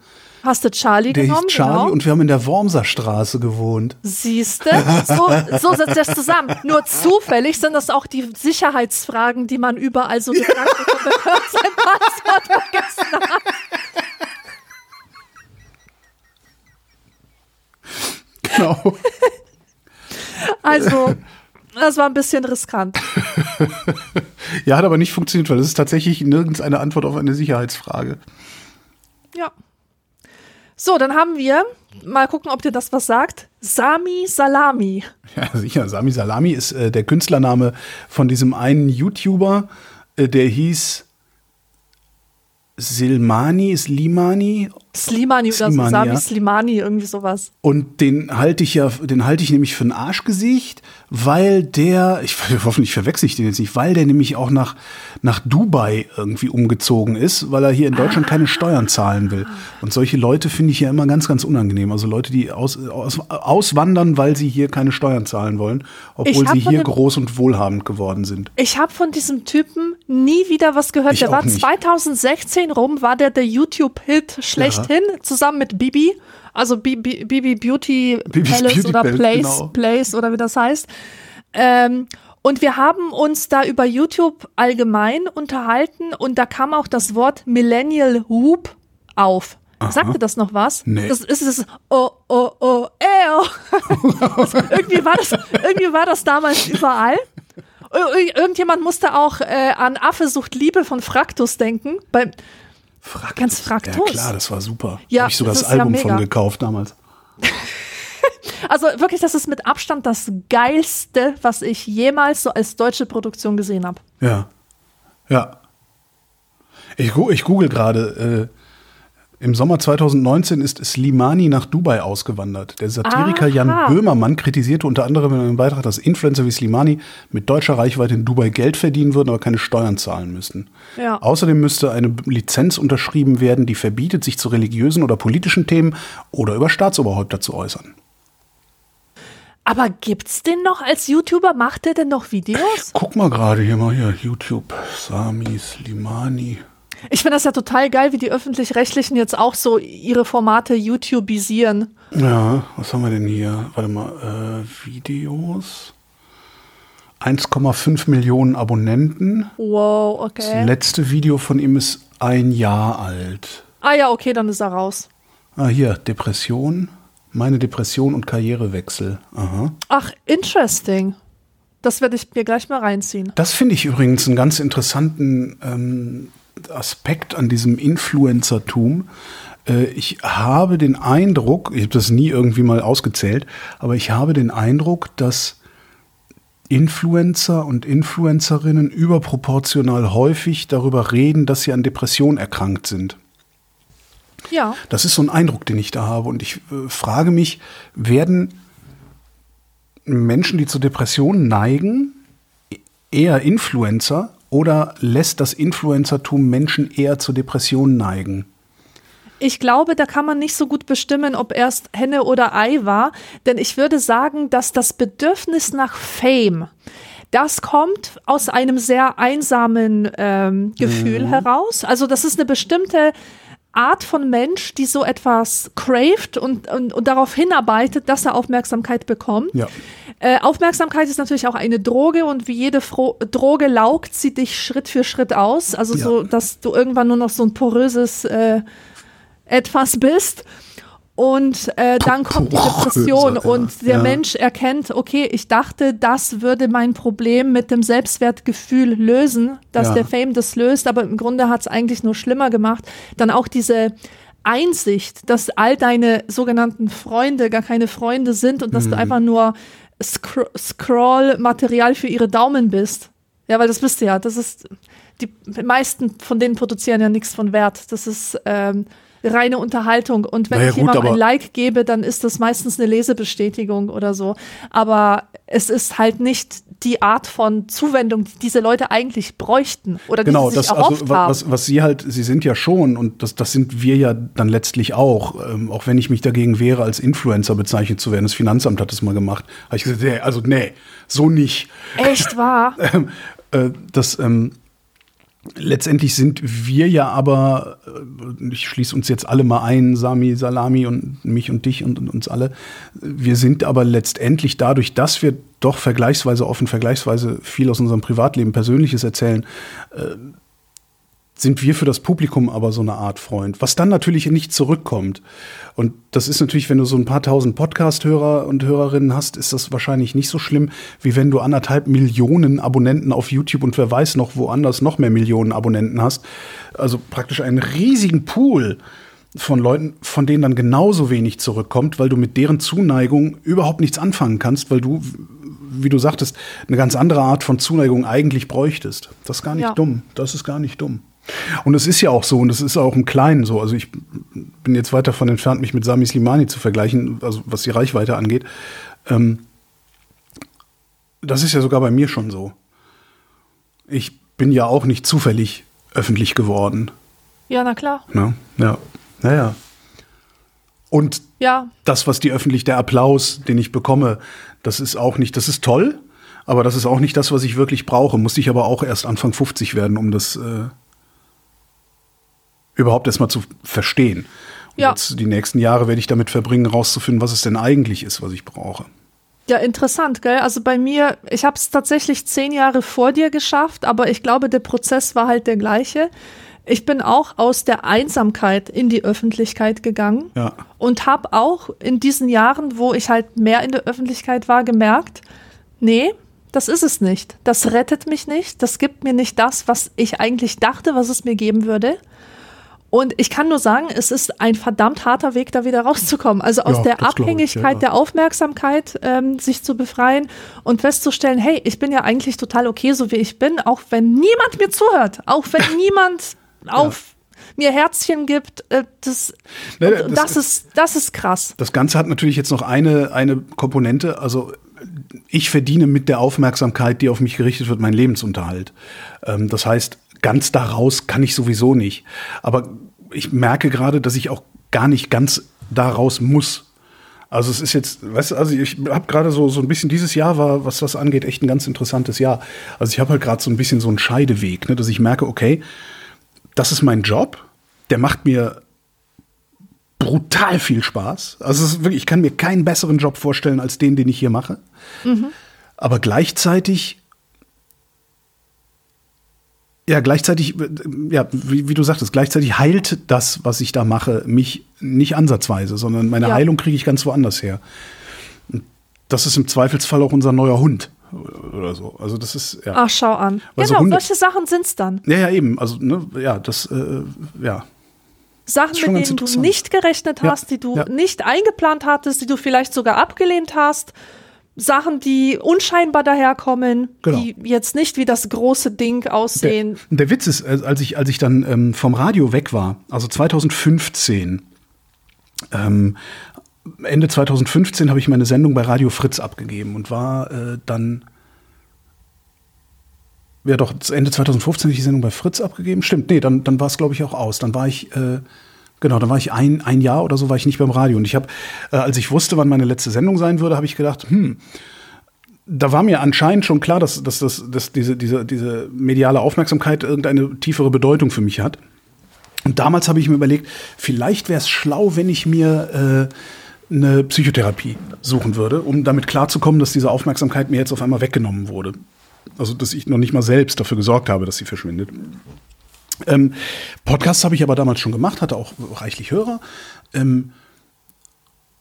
Hast du Charlie der genommen? hieß Charlie genau. und wir haben in der Wormserstraße gewohnt. Siehste, so, so setzt das zusammen. Nur zufällig sind das auch die Sicherheitsfragen, die man überall so gefragt wenn man sein Passwort vergessen hat. Genau. Also, das war ein bisschen riskant. ja, hat aber nicht funktioniert, weil das ist tatsächlich nirgends eine Antwort auf eine Sicherheitsfrage. Ja. So, dann haben wir, mal gucken, ob dir das was sagt, Sami Salami. Ja, sicher. Sami Salami ist äh, der Künstlername von diesem einen YouTuber, äh, der hieß Silmani, Slimani. Slimani oder Slimani, Sami ja. Slimani, irgendwie sowas. Und den halte ich ja, den halte ich nämlich für ein Arschgesicht, weil der, ich hoffentlich verwechsel ich den jetzt nicht, weil der nämlich auch nach, nach Dubai irgendwie umgezogen ist, weil er hier in Deutschland keine Steuern zahlen will. Und solche Leute finde ich ja immer ganz, ganz unangenehm. Also Leute, die aus, aus, auswandern, weil sie hier keine Steuern zahlen wollen, obwohl sie hier dem- groß und wohlhabend geworden sind. Ich habe von diesem Typen nie wieder was gehört. Ich der war nicht. 2016 rum, war der der YouTube-Hit schlechthin, zusammen mit Bibi. Also Bibi, Bibi Beauty Bibis Palace Beauty oder Palace, Place, genau. Place oder wie das heißt. Ähm, und wir haben uns da über YouTube allgemein unterhalten und da kam auch das Wort Millennial Whoop auf. Sagte das noch was? Nee. Das ist es. Oh, oh, oh, ew. das, irgendwie, war das, irgendwie war das damals überall. Ir- ir- Irgendjemand musste auch äh, an Affe sucht Liebe von Fraktus denken. Bei, Fraktus. Ganz Fraktus. Ja klar, das war super. Ja, Habe ich sogar das das, ist ja Album von gekauft damals. also wirklich, das ist mit Abstand das geilste, was ich jemals so als deutsche Produktion gesehen habe. Ja. Ja. Ich, ich google gerade. Äh, Im Sommer 2019 ist Slimani nach Dubai ausgewandert. Der Satiriker Aha. Jan Böhmermann kritisierte unter anderem in einem Beitrag, dass Influencer wie Slimani mit deutscher Reichweite in Dubai Geld verdienen würden, aber keine Steuern zahlen müssten. Ja. Außerdem müsste eine Lizenz unterschrieben werden, die verbietet, sich zu religiösen oder politischen Themen oder über Staatsoberhäupter zu äußern. Aber gibt's den noch als YouTuber? Macht der denn noch Videos? Guck mal gerade hier mal hier, YouTube, Sami Slimani. Ich finde das ja total geil, wie die Öffentlich-Rechtlichen jetzt auch so ihre Formate YouTubisieren. Ja, was haben wir denn hier? Warte mal, äh, Videos. 1,5 Millionen Abonnenten. Wow, Das okay. letzte Video von ihm ist ein Jahr alt. Ah ja, okay, dann ist er raus. Ah, hier, Depression. Meine Depression und Karrierewechsel. Aha. Ach, interesting. Das werde ich mir gleich mal reinziehen. Das finde ich übrigens einen ganz interessanten ähm, Aspekt an diesem Influencertum. Äh, ich habe den Eindruck, ich habe das nie irgendwie mal ausgezählt, aber ich habe den Eindruck, dass Influencer und Influencerinnen überproportional häufig darüber reden, dass sie an Depressionen erkrankt sind. Ja. Das ist so ein Eindruck, den ich da habe. Und ich äh, frage mich, werden Menschen, die zu Depressionen neigen, eher Influencer oder lässt das Influencertum Menschen eher zu Depressionen neigen? Ich glaube, da kann man nicht so gut bestimmen, ob erst Henne oder Ei war, denn ich würde sagen, dass das Bedürfnis nach Fame, das kommt aus einem sehr einsamen ähm, Gefühl mhm. heraus. Also das ist eine bestimmte Art von Mensch, die so etwas craved und, und, und darauf hinarbeitet, dass er Aufmerksamkeit bekommt. Ja. Äh, Aufmerksamkeit ist natürlich auch eine Droge und wie jede Fro Droge laugt sie dich Schritt für Schritt aus. Also ja. so, dass du irgendwann nur noch so ein poröses äh, etwas bist. Und äh, dann kommt die Depression und der ja. Mensch erkennt, okay, ich dachte, das würde mein Problem mit dem Selbstwertgefühl lösen, dass ja. der Fame das löst, aber im Grunde hat es eigentlich nur schlimmer gemacht. Dann auch diese Einsicht, dass all deine sogenannten Freunde gar keine Freunde sind und dass mhm. du einfach nur Scro Scroll-Material für ihre Daumen bist. Ja, weil das bist du ja. Das ist, die meisten von denen produzieren ja nichts von Wert. Das ist ähm, reine Unterhaltung. Und wenn naja, ich jemandem ein Like gebe, dann ist das meistens eine Lesebestätigung oder so. Aber es ist halt nicht die Art von Zuwendung, die diese Leute eigentlich bräuchten oder genau, die sie sich das, erhofft also, haben. Was, was sie halt, sie sind ja schon und das, das sind wir ja dann letztlich auch. Ähm, auch wenn ich mich dagegen wehre, als Influencer bezeichnet zu werden. Das Finanzamt hat es mal gemacht. Habe ich gesagt, nee, also nee, so nicht. Echt wahr? ähm, äh, das ähm, Letztendlich sind wir ja aber, äh, ich schließe uns jetzt alle mal ein, Sami, Salami und mich und dich und, und, uns alle, wir sind aber letztendlich dadurch, dass wir doch vergleichsweise offen, vergleichsweise viel aus unserem Privatleben, Persönliches erzählen, äh, sind wir für das Publikum aber so eine Art Freund, was dann natürlich nicht zurückkommt. Und das ist natürlich, wenn du so ein paar tausend Podcast-Hörer und Hörerinnen hast, ist das wahrscheinlich nicht so schlimm, wie wenn du anderthalb Millionen Abonnenten auf YouTube und wer weiß noch woanders noch mehr Millionen Abonnenten hast. Also praktisch einen riesigen Pool von Leuten, von denen dann genauso wenig zurückkommt, weil du mit deren Zuneigung überhaupt nichts anfangen kannst, weil du, wie du sagtest, eine ganz andere Art von Zuneigung eigentlich bräuchtest. Das ist gar nicht ja. dumm. Das ist gar nicht dumm. Und es ist ja auch so, und es ist auch im Kleinen so. Also ich bin jetzt weit davon entfernt, mich mit Sami Slimani zu vergleichen, also was die Reichweite angeht. Ähm, das ist ja sogar bei mir schon so. Ich bin ja auch nicht zufällig öffentlich geworden. Ja, na klar. Ja, ja, naja. Und ja. das, was die öffentlich, der Applaus, den ich bekomme, das ist auch nicht, das ist toll, aber das ist auch nicht das, was ich wirklich brauche. Musste ich aber auch erst Anfang 50 werden, um das äh, überhaupt erstmal zu verstehen. Und ja. jetzt die nächsten Jahre werde ich damit verbringen, rauszufinden, was es denn eigentlich ist, was ich brauche. Ja, interessant, gell? Also bei mir, ich habe es tatsächlich zehn Jahre vor dir geschafft, aber ich glaube, der Prozess war halt der gleiche. Ich bin auch aus der Einsamkeit in die Öffentlichkeit gegangen ja. und habe auch in diesen Jahren, wo ich halt mehr in der Öffentlichkeit war, gemerkt, nee, das ist es nicht. Das rettet mich nicht. Das gibt mir nicht das, was ich eigentlich dachte, was es mir geben würde. Und ich kann nur sagen, es ist ein verdammt harter Weg, da wieder rauszukommen. Also aus ja, der Abhängigkeit ich, ja. der Aufmerksamkeit ähm, sich zu befreien und festzustellen, hey, ich bin ja eigentlich total okay, so wie ich bin, auch wenn niemand mir zuhört, auch wenn niemand auf mir Herzchen gibt, äh, das, nee, das, das, ist, das ist krass. Das Ganze hat natürlich jetzt noch eine, eine Komponente, also ich verdiene mit der Aufmerksamkeit, die auf mich gerichtet wird, meinen Lebensunterhalt. Ähm, das heißt, ganz daraus kann ich sowieso nicht. Aber ich merke gerade, dass ich auch gar nicht ganz daraus muss. Also es ist jetzt, weißt du, also ich habe gerade so so ein bisschen dieses Jahr war, was das angeht, echt ein ganz interessantes Jahr. Also ich habe halt gerade so ein bisschen so einen Scheideweg, ne, dass ich merke, okay, das ist mein Job, der macht mir brutal viel Spaß. Also wirklich, ich kann mir keinen besseren Job vorstellen als den, den ich hier mache. Mhm. Aber gleichzeitig ja, gleichzeitig, ja, wie, wie, du sagtest, gleichzeitig heilt das, was ich da mache, mich nicht ansatzweise, sondern meine ja. Heilung kriege ich ganz woanders her. das ist im Zweifelsfall auch unser neuer Hund. oder so. Also das ist ja. Ach, schau an. Weil so genau, Hunde- solche Sachen sind's dann. Ja, ja, eben. Also, ne, ja, das, äh, ja. Sachen, mit denen du nicht gerechnet Ja, hast, die du ja. nicht eingeplant hattest, die du vielleicht sogar abgelehnt hast. Sachen, die unscheinbar daherkommen, Genau. die jetzt nicht wie das große Ding Der, aussehen. der Witz ist, äh, als ich, als ich dann ähm, vom Radio weg war, also 2015, ähm, Ende 2015 habe ich meine Sendung bei Radio Fritz abgegeben und war äh, dann ja doch, Ende 2015 habe ich die Sendung bei Fritz abgegeben. Stimmt, nee, dann, dann war es, glaube ich, auch aus. Dann war ich, äh, genau, dann war ich ein, ein Jahr oder so, war ich nicht beim Radio. Und ich habe, äh, als ich wusste, wann meine letzte Sendung sein würde, habe ich gedacht, hm, da war mir anscheinend schon klar, dass, dass, dass, dass diese, diese, diese mediale Aufmerksamkeit irgendeine tiefere Bedeutung für mich hat. Und damals habe ich mir überlegt, vielleicht wäre es schlau, wenn ich mir äh, eine Psychotherapie suchen würde, um damit klarzukommen, dass diese Aufmerksamkeit mir jetzt auf einmal weggenommen wurde. Also, dass ich noch nicht mal selbst dafür gesorgt habe, dass sie verschwindet. Ähm, Podcasts habe ich aber damals schon gemacht, hatte auch reichlich Hörer. Ähm,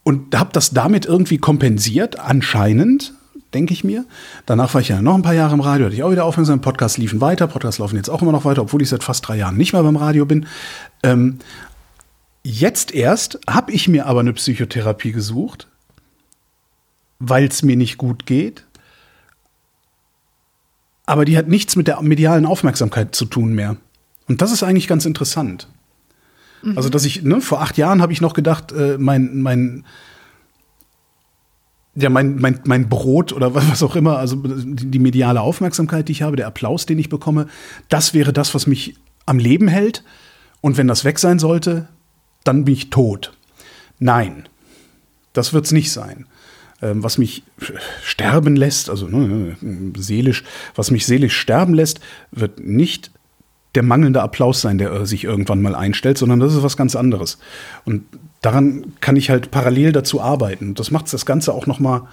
und habe das damit irgendwie kompensiert, anscheinend, denke ich mir. Danach war ich ja noch ein paar Jahre im Radio, hatte ich auch wieder aufmerksam. Podcasts liefen weiter, Podcasts laufen jetzt auch immer noch weiter, obwohl ich seit fast drei Jahren nicht mehr beim Radio bin. Ähm, jetzt erst habe ich mir aber eine Psychotherapie gesucht, weil es mir nicht gut geht. Aber die hat nichts mit der medialen Aufmerksamkeit zu tun mehr. Und das ist eigentlich ganz interessant. Also, dass ich, ne, vor acht Jahren habe ich noch gedacht, äh, mein, mein, ja, mein, mein, mein Brot oder was was auch immer, also die, die mediale Aufmerksamkeit, die ich habe, der Applaus, den ich bekomme, das wäre das, was mich am Leben hält. Und wenn das weg sein sollte, dann bin ich tot. Nein, das wird es nicht sein. Ähm, was mich sterben lässt, also ne, seelisch, was mich seelisch sterben lässt, wird nicht der mangelnde Applaus sein, der äh, sich irgendwann mal einstellt, sondern das ist was ganz anderes. Und daran kann ich halt parallel dazu arbeiten. Das macht das Ganze auch noch mal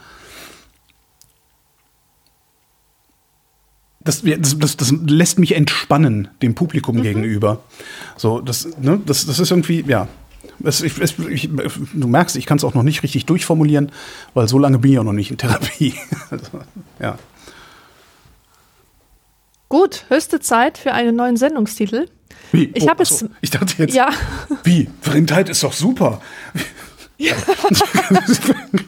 das, das, das, das lässt mich entspannen dem Publikum gegenüber. So, das, ne, das, das ist irgendwie, ja. Es, ich, es, ich, du merkst, ich kann es auch noch nicht richtig durchformulieren, weil so lange bin ich auch noch nicht in Therapie. Also, ja. Gut, höchste Zeit für einen neuen Sendungstitel. Wie? Ich hab ach jetzt- so, ich dachte jetzt, Ja. wie? Vrindheit ist doch super. Ja.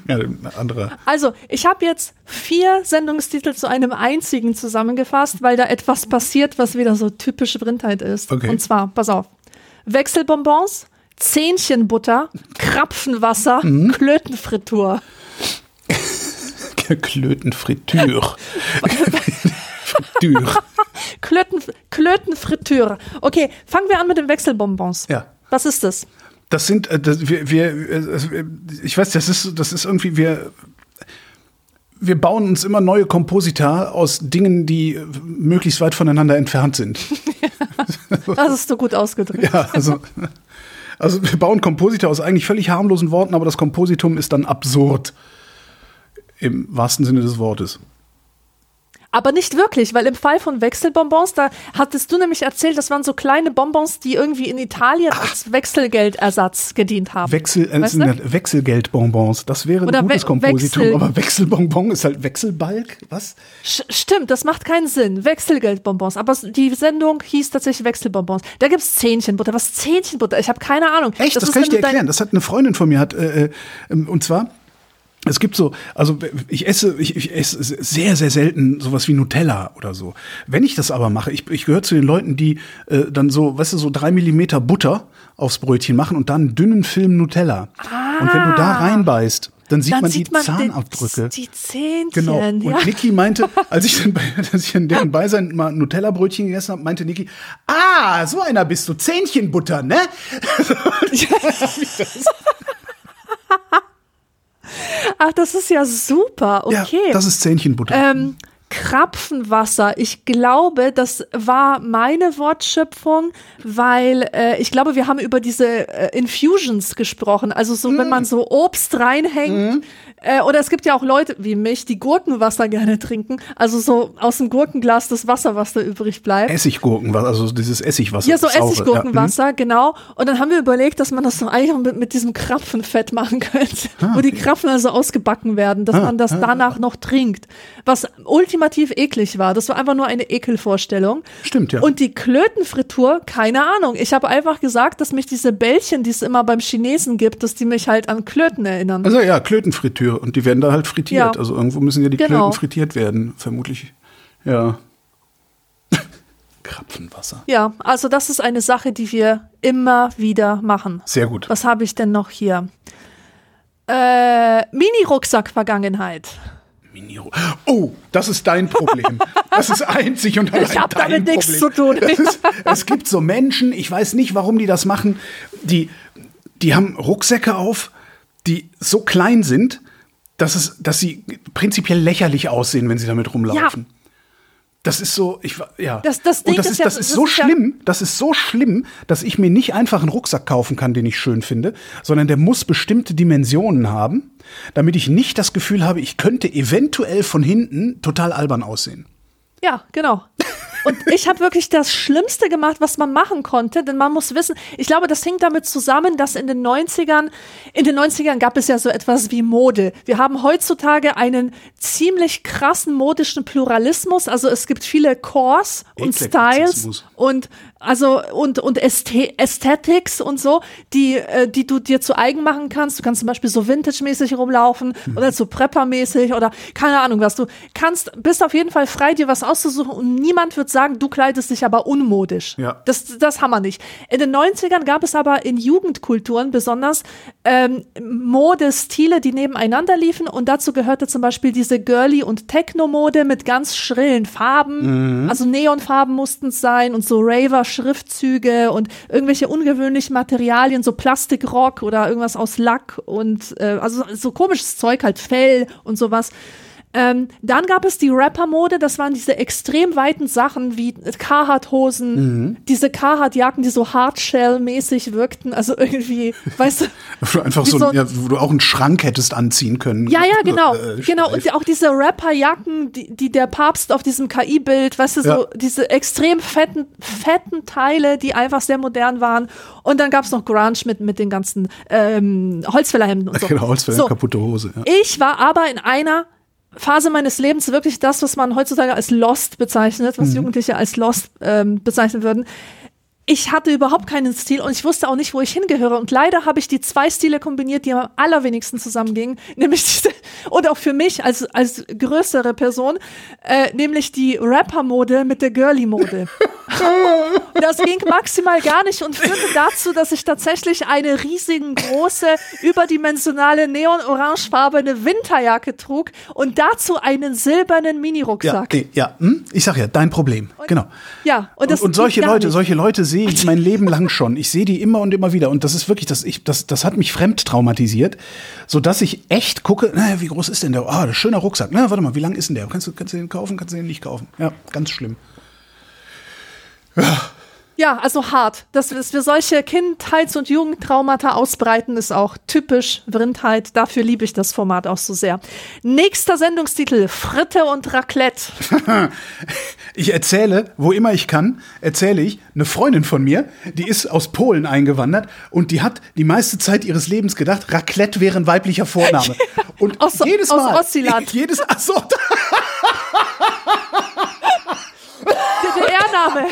ja, andere. Also, ich habe jetzt vier Sendungstitel zu einem einzigen zusammengefasst, weil da etwas passiert, was wieder so typische Brindheit ist. Okay. Und zwar, pass auf: Wechselbonbons, Zähnchenbutter, Krapfenwasser, Mhm. Klötenfritur. Klötenfritür. Fritür. Klöten, Klötenfritür. Okay, fangen wir an mit den Wechselbonbons. Ja. Was ist das? Das sind, äh, das, wir, wir, äh, ich weiß, das ist, das ist irgendwie, wir, wir bauen uns immer neue Komposita aus Dingen, die äh, möglichst weit voneinander entfernt sind. Das hast du gut ausgedrückt. Ja, also, also wir bauen Komposita aus eigentlich völlig harmlosen Worten, aber das Kompositum ist dann absurd. Im wahrsten Sinne des Wortes. Aber nicht wirklich, weil im Fall von Wechselbonbons, da hattest du nämlich erzählt, das waren so kleine Bonbons, die irgendwie in Italien als Wechselgeldersatz gedient haben. Wechsel, äh, Weißt du? Wechselgeldbonbons. Das wäre Oder ein gutes We- Kompositum, Wechsel- aber Wechselbonbon ist halt Wechselbalg? Was? Sch- Stimmt, das macht keinen Sinn. Wechselgeldbonbons. Aber die Sendung hieß tatsächlich Wechselbonbons. Da gibt's Zähnchenbutter. Was Zähnchenbutter? Ich habe keine Ahnung. Echt? Das, ist, kann ich dir erklären. Das hat eine Freundin von mir hat, äh, äh, und zwar. Es gibt so, also ich esse, ich, ich esse sehr, sehr selten sowas wie Nutella oder so. Wenn ich das aber mache, ich, ich gehöre zu den Leuten, die äh, dann so, weißt du, so drei Millimeter Butter aufs Brötchen machen und dann einen dünnen Film Nutella. Und wenn du da reinbeißt, dann sieht Ah. dann man sieht die man Zahnabdrücke. Die, die Zähnchen. Genau. Und ja. Niki meinte, als ich, dann bei, als ich in deren Beisein mal Nutella-Brötchen gegessen habe, meinte Niki, ah, so einer bist du, Zähnchenbutter, ne? Ach, das ist ja super. Okay. Ja, das ist Zähnchenbutter. ähm, Krapfenwasser. Ich glaube, das war meine Wortschöpfung, weil äh, ich glaube, wir haben über diese äh, Infusions gesprochen. Also so, wenn man so Obst reinhängt. Äh, oder es gibt ja auch Leute wie mich, die Gurkenwasser gerne trinken. Also so aus dem Gurkenglas das Wasser, was da übrig bleibt. Essiggurkenwasser, also dieses Essigwasser. Ja, so das saure. Essiggurkenwasser, genau. Und dann haben wir überlegt, dass man das so eigentlich mit, mit diesem Krapfenfett machen könnte, wo die Krapfen also ausgebacken werden, dass man das danach noch trinkt. Was ultimativ eklig war. Das war einfach nur eine Ekelvorstellung. Stimmt, ja. Und die Klötenfritur, keine Ahnung. Ich habe einfach gesagt, dass mich diese Bällchen, die es immer beim Chinesen gibt, dass die mich halt an Klöten erinnern. Also ja, Klötenfritüre und die werden da halt frittiert. Ja. Also irgendwo müssen ja die Genau. Klöten frittiert werden, vermutlich. Ja. Krapfenwasser. Ja, also das ist eine Sache, die wir immer wieder machen. Sehr gut. Was habe ich denn noch hier? Äh, Mini-Rucksack-Vergangenheit. Mini oh, das ist dein Problem. Das ist einzig und allein Ich hab dein damit nichts Problem. zu tun. Ist, es gibt so Menschen, ich weiß nicht, warum die das machen, die, die haben Rucksäcke auf, die so klein sind, dass, es, dass sie prinzipiell lächerlich aussehen, wenn sie damit rumlaufen. Das ist so, ich ja. Das- das Ding und das ist ist, ja- das ist das so ist ja- schlimm, das ist so schlimm, dass ich mir nicht einfach einen Rucksack kaufen kann, den ich schön finde, sondern der muss bestimmte Dimensionen haben, damit ich nicht das Gefühl habe, ich könnte eventuell von hinten total albern aussehen. Ja, genau. Und ich habe wirklich das Schlimmste gemacht, was man machen konnte, denn man muss wissen, ich glaube, das hängt damit zusammen, dass in den 90ern, in den 90ern gab es ja so etwas wie Mode. Wir haben heutzutage einen ziemlich krassen modischen Pluralismus, also es gibt viele Cores und Styles. Und also und und Ästhe Aesthetics und so, die äh, die du dir zu eigen machen kannst. Du kannst zum Beispiel so Vintage-mäßig rumlaufen Mhm. oder so Prepper-mäßig oder keine Ahnung was. Du kannst bist auf jeden Fall frei, dir was auszusuchen und niemand wird sagen, du kleidest dich aber unmodisch. Ja. Das das haben wir nicht. In den 90ern gab es aber in Jugendkulturen besonders ähm, Modestile, die nebeneinander liefen und dazu gehörte zum Beispiel diese Girly- und Techno-Mode mit ganz schrillen Farben. Also Neonfarben mussten es sein und so Raver-Schriftzüge und irgendwelche ungewöhnlichen Materialien, so Plastikrock oder irgendwas aus Lack und äh, also so komisches Zeug, halt Fell und sowas. Ähm, dann gab es die Rapper-Mode, das waren diese extrem weiten Sachen wie Carhartt-Hosen, diese Carhartt-Jacken, die so Hardshell-mäßig wirkten, also irgendwie, weißt du, Einfach so, so- ein- ja, wo du auch einen Schrank hättest anziehen können. Ja, ja, genau. Äh, genau. Und auch diese Rapperjacken, die, die der Papst auf diesem KI-Bild, weißt du, so Ja. diese extrem fetten, fetten Teile, die einfach sehr modern waren. Und dann gab's noch Grunge mit, mit den ganzen ähm, Holzfällerhemden und so. Genau, Holzfäller, so. kaputte Hose. Ja. Ich war aber in einer Phase meines Lebens wirklich das, was man heutzutage als Lost bezeichnet, was Jugendliche als Lost ähm, bezeichnen würden. Ich hatte überhaupt keinen Stil und ich wusste auch nicht, wo ich hingehöre. Und leider habe ich die zwei Stile kombiniert, die am allerwenigsten zusammengingen. Nämlich diese, und auch für mich als, als größere Person, äh, nämlich die Rapper-Mode mit der Girly-Mode. Das ging maximal gar nicht und führte dazu, dass ich tatsächlich eine riesengroße, überdimensionale, neon-orangefarbene Winterjacke trug und dazu einen silbernen Ja, Mini-Rucksack. nee, ja. Hm? Ich sag ja, dein Problem. genau. Ja, und das und, und solche Leute, solche Leute sehe ich mein Leben lang schon. Ich sehe die immer und immer wieder. Und das ist wirklich, das, ich, das, das hat mich fremd traumatisiert, sodass ich echt gucke, naja, wie groß ist denn der? Ah, ein schöner Rucksack. Na, warte mal, wie lang ist denn der? Kannst du, kannst du den kaufen? Kannst du den nicht kaufen? Ja, ganz schlimm. Ja, also hart. Dass, wir solche Kindheits- und Jugendtraumata ausbreiten, ist auch typisch Vrindheit. Dafür liebe ich das Format auch so sehr. Nächster Sendungstitel, Fritte und Raclette. Ich erzähle, wo immer ich kann, erzähle ich, eine Freundin von mir, die ist aus Polen eingewandert und die hat die meiste Zeit ihres Lebens gedacht, Raclette wäre ein weiblicher Vorname. Und Aus- jedes aus Mal, Ossiland. jedes, ach so, DDR-Name.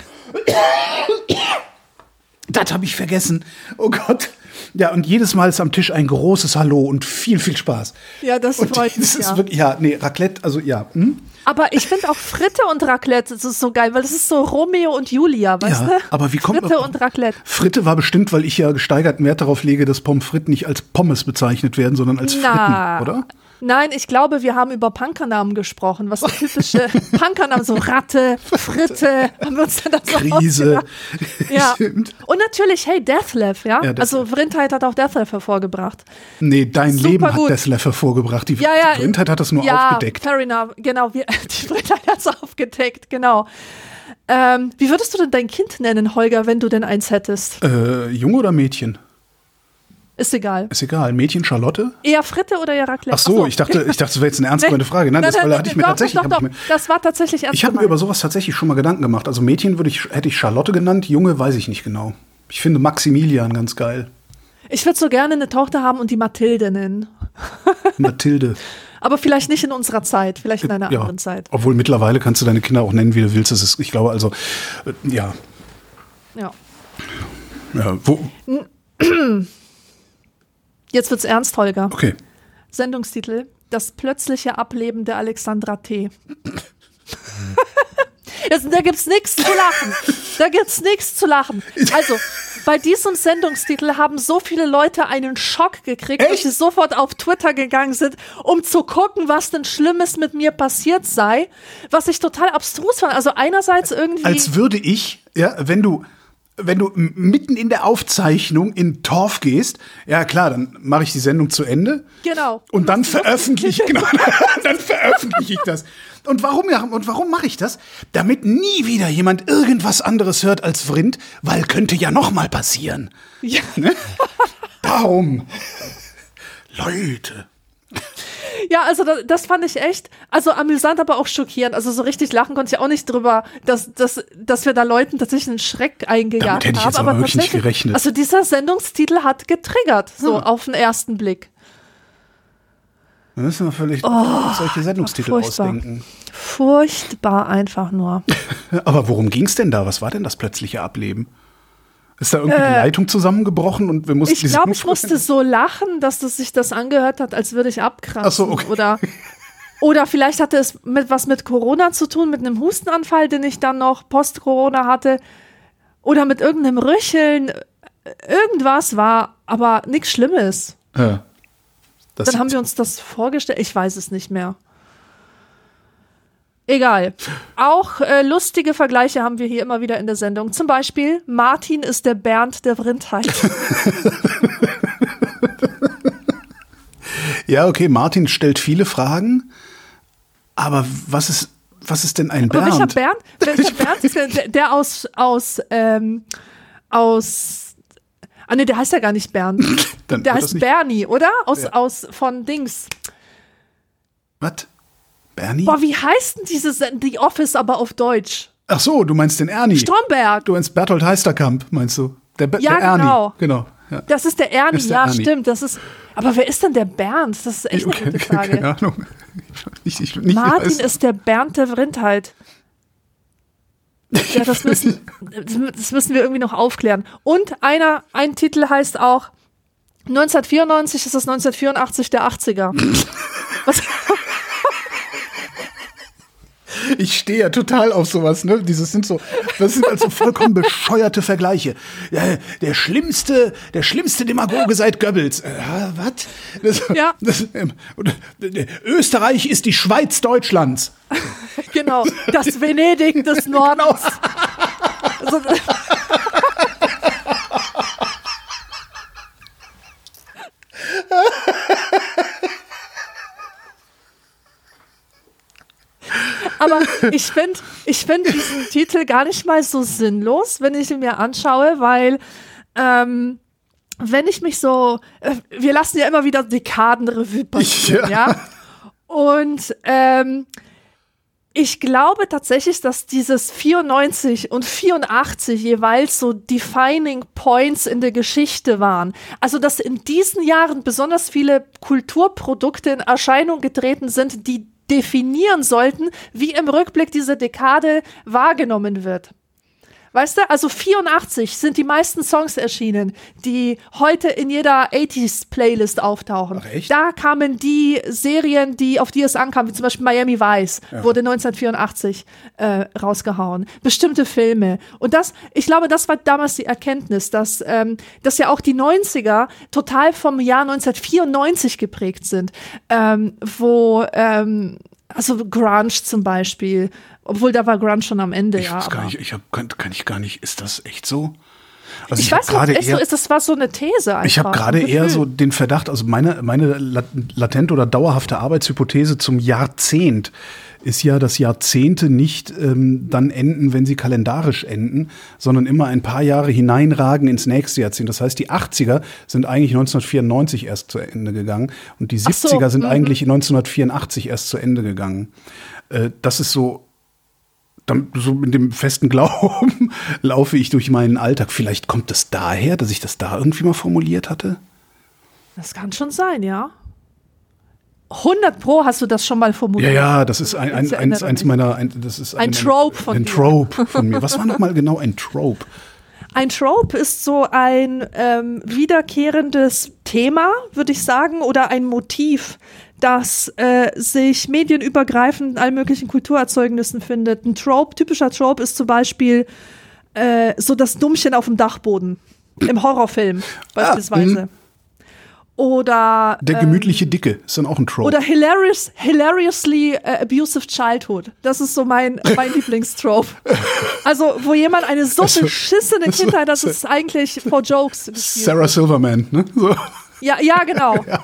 Das habe ich vergessen. Oh Gott. Ja, und jedes Mal ist am Tisch ein großes Hallo und viel, viel Spaß. Ja, das und freut mich, ja. wirklich, ja, nee, Raclette, also ja. Hm? Aber ich finde auch Fritte und Raclette, das ist so geil, weil das ist so Romeo und Julia, weißt Ja, du? aber wie kommt Fritte und Raclette. Fritte war bestimmt, weil ich ja gesteigerten Wert darauf lege, dass Pommes frites nicht als Pommes bezeichnet werden, sondern als Na. Fritten, oder? Nein, ich glaube, wir haben über Punkernamen gesprochen, was so typische Punkernamen, so Ratte, Fritte, haben wir uns dann das Krise. Ja. Stimmt. Und natürlich, hey, Deathlev, ja? Ja, also Vrindheit hat auch Deathlev hervorgebracht. Nee, dein Super Leben hat gut. Hervorgebracht. Die, Ja, ja. die Blindheit hat das nur ja, aufgedeckt. fair enough. Genau, wir, die Vrindheit hat es aufgedeckt, genau. Ähm, wie würdest du denn dein Kind nennen, Holger, wenn du denn eins hättest? Äh, Junge oder Mädchen? Ist egal. Ist egal. Mädchen Charlotte? Eher Fritte oder eher Raclette? Ach so, ich dachte, ich dachte, das wäre jetzt eine ernstgemeinte Frage. Nein, das weil da hatte ich mir doch, tatsächlich. Doch, doch, ich mir, das war tatsächlich ernst ich habe mir über sowas tatsächlich schon mal Gedanken gemacht. Also Mädchen würde ich, hätte ich Charlotte genannt, Junge weiß ich nicht genau. Ich finde Maximilian ganz geil. Ich würde so gerne eine Tochter haben und die Mathilde nennen. Mathilde. Aber vielleicht nicht in unserer Zeit, vielleicht in einer ja. anderen Zeit. Obwohl mittlerweile kannst du deine Kinder auch nennen, wie du willst. Das ist, ich glaube also, äh, ja. Ja. ja wo, Jetzt wird's ernst, Holger. okay. Sendungstitel: Das plötzliche Ableben der Alexandra T. Das, da gibt's nichts zu lachen. Da gibt's nichts zu lachen. Also, bei diesem Sendungstitel haben so viele Leute einen Schock gekriegt, dass Echt? sie sofort auf Twitter gegangen sind, um zu gucken, was denn Schlimmes mit mir passiert sei. Was ich total abstrus fand. Also einerseits irgendwie. Als würde ich, ja, wenn du, wenn du mitten in der Aufzeichnung in Torf gehst, ja klar, dann mache ich die Sendung zu Ende. genau. Und dann veröffentliche ich, genau, dann veröffentliche ich das. Und warum, ja, und warum mache ich das? Damit nie wieder jemand irgendwas anderes hört als Vrind, weil könnte ja noch mal passieren. Ja. Ne? Darum. Leute. Ja, also das, das fand ich echt, also amüsant, aber auch schockierend. Also so richtig lachen konnte ich auch nicht drüber, dass, dass, dass wir da Leuten tatsächlich einen Schreck eingejagt Damit hätte ich haben. jetzt aber wirklich nicht tatsächlich- gerechnet. Also dieser Sendungstitel hat getriggert, so auf den ersten Blick. Da müssen wir vielleicht solche Sendungstitel Oh, furchtbar. ausdenken. Furchtbar einfach nur. Aber worum ging's denn da? Was war denn das plötzliche Ableben? Ist da irgendwie die Äh, Leitung zusammengebrochen und wir mussten Ich die glaube, ich musste so lachen, dass das sich das angehört hat, als würde ich abkratzen. Ach so, okay. Oder, oder vielleicht hatte es mit was mit Corona zu tun, mit einem Hustenanfall, den ich dann noch post-Corona hatte. Oder mit irgendeinem Röcheln. Irgendwas war, aber nichts Schlimmes. Ja. Dann haben wir uns das vorgestellt. Ich weiß es nicht mehr. Egal. Auch äh, lustige Vergleiche haben wir hier immer wieder in der Sendung. Zum Beispiel, Martin ist der Bernd der Vrindheit. ja, okay, Martin stellt viele Fragen, aber was ist, was ist denn ein Aber welcher Bernd? Bernd? Welcher Bernd ist der, der, der aus, aus, ähm, aus, ah nee, der heißt ja gar nicht Bernd. Der heißt Bernie, oder? Aus, Ja. aus, von Dings. Was? Bernie? Boah, wie heißt denn dieses, The Office aber auf Deutsch? Ach so, du meinst den Ernie. Stromberg. Du meinst Berthold Heisterkamp, meinst du? Der, Be Ja, der Ernie. genau. Genau. Ja. Das ist der Ernie, ist der ja, Ernie. stimmt. Das ist, aber wer ist denn der Bernd? Das ist echt eine Okay, gute okay, Frage. Keine Ahnung. Ich, Martin ich weiß. ist der Bernd der Vrindheit. Ja, das müssen, das müssen wir irgendwie noch aufklären. Und einer, ein Titel heißt auch 1994 ist das 1984 der 80er. Was, Ich stehe ja total auf sowas, ne? Dieses sind so, das sind also vollkommen bescheuerte Vergleiche. Ja, der schlimmste, der schlimmste Demagoge seit Goebbels. Äh, was? Das, Ja. Das, ähm, äh, Österreich ist die Schweiz Deutschlands. genau, das Venedig des Nordens. Also, Aber ich finde ich find diesen Titel gar nicht mal so sinnlos, wenn ich ihn mir anschaue, weil ähm, wenn ich mich so, äh, wir lassen ja immer wieder Dekadenrevue passieren, Ja. ja. Und ähm, ich glaube tatsächlich, dass dieses 94 und 84 jeweils so defining points in der Geschichte waren. Also, dass in diesen Jahren besonders viele Kulturprodukte in Erscheinung getreten sind, die definieren sollten, wie im Rückblick diese Dekade wahrgenommen wird. Weißt du, also 84 sind die meisten Songs erschienen, die heute in jeder 80s Playlist auftauchen. Ach, echt? Da kamen die Serien, die auf die es ankam, wie zum Beispiel Miami Vice, wurde 1984 äh, rausgehauen. Bestimmte Filme. Und das, ich glaube, das war damals die Erkenntnis, dass, ähm, dass ja auch die 90er total vom Jahr 1994 geprägt sind, ähm, wo ähm, also Grunge zum Beispiel, obwohl da war Grunge schon am Ende, Ich ja. gar nicht, ich hab, kann, kann ich gar nicht, ist das echt so? Also Ich, hab weiß gerade so eher- ist, das war so eine These einfach. Ich habe gerade eher so den Verdacht, also meine, meine lat- latente oder dauerhafte Arbeitshypothese zum Jahrzehnt ist ja, dass Jahrzehnte nicht ähm, dann enden, wenn sie kalendarisch enden, sondern immer ein paar Jahre hineinragen ins nächste Jahrzehnt. Das heißt, die 80er sind eigentlich 1994 erst zu Ende gegangen und die Ach so, 70er sind mhm. eigentlich 1984 erst zu Ende gegangen. Äh, das ist so so mit dem festen Glauben laufe ich durch meinen Alltag. Vielleicht kommt es daher, dass ich das da irgendwie mal formuliert hatte. Das kann schon sein, ja. 100 Pro hast du das schon mal Ja, formuliert. ja, das ist ein, ein, eins, eins meiner, ein, das ist Ein Trope von ein. Trope von mir. Was war noch mal genau ein Trope? Ein Trope ist so ein ähm, wiederkehrendes Thema, würde ich sagen, oder ein Motiv, das äh, sich medienübergreifend in allen möglichen Kulturerzeugnissen findet. Ein Trope, typischer Trope ist zum Beispiel äh, so das Dummchen auf dem Dachboden im Horrorfilm beispielsweise. Oder Der ähm, gemütliche Dicke ist dann auch ein Trope. Oder hilarious, hilariously äh, abusive childhood. Das ist so mein, mein Lieblingstrope. Also, wo jemand eine so Also, beschissene das- Kindheit, das ist eigentlich for jokes. Sarah Silverman, ne? So. Ja, ja, genau. Ja,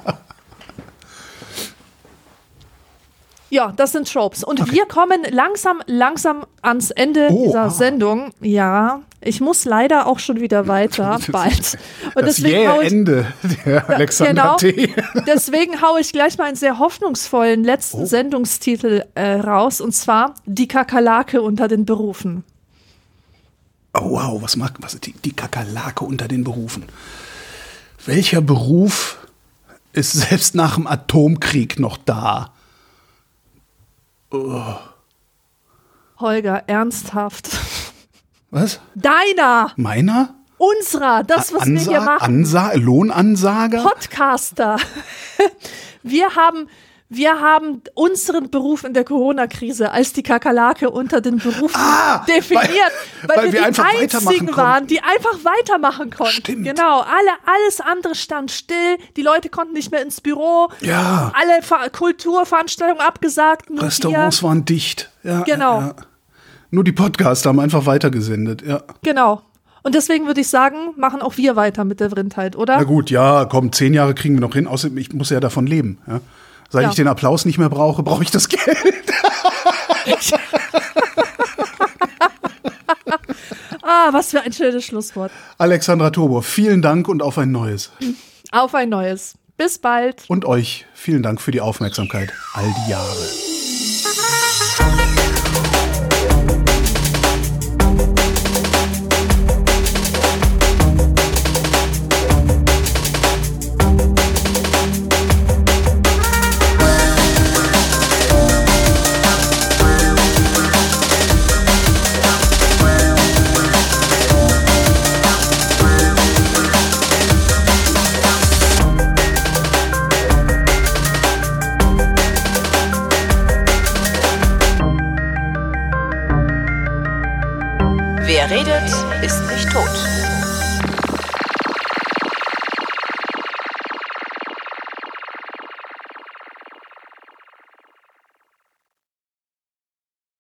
das sind Tropes. Und wir kommen langsam, langsam ans Ende Oh, dieser ah. Sendung. Ja, ich muss leider auch schon wieder weiter, bald. Und Das deswegen jähe ich, Ende der Alexander genau. T. Deswegen haue ich gleich mal einen sehr hoffnungsvollen letzten Oh. Sendungstitel äh, raus, und zwar Die Kakerlake unter den Berufen. Oh wow, was mag was die, die Kakerlake unter den Berufen? Welcher Beruf ist selbst nach dem Atomkrieg noch da? Holger, ernsthaft. Was? Deiner, Meiner? unserer, das, was wir hier machen. Ansa Lohnansager? Podcaster. Wir haben, wir haben unseren Beruf in der Corona-Krise als die Kakerlake unter den Berufen Ah, definiert, weil- weil, weil wir wir die einzigen waren, die einfach weitermachen konnten. Stimmt. Genau, alle, alles andere stand still, die Leute konnten nicht mehr ins Büro, Ja. alle Ver Kulturveranstaltungen abgesagt, Restaurants wir. waren dicht. Ja, Genau. Ja. Nur die Podcaster haben einfach weitergesendet. Ja. Genau. Und deswegen würde ich sagen, machen auch wir weiter mit der Vrindheit, oder? Na gut, ja, komm, zehn Jahre kriegen wir noch hin. Außerdem, ich muss ja davon leben. Ja. Seit Ja. ich den Applaus nicht mehr brauche, brauche ich das Geld. Ah, was für ein schönes Schlusswort. Alexandra Tobor, vielen Dank und auf ein neues. Auf ein neues. Bis bald. Und euch vielen Dank für die Aufmerksamkeit all die Jahre.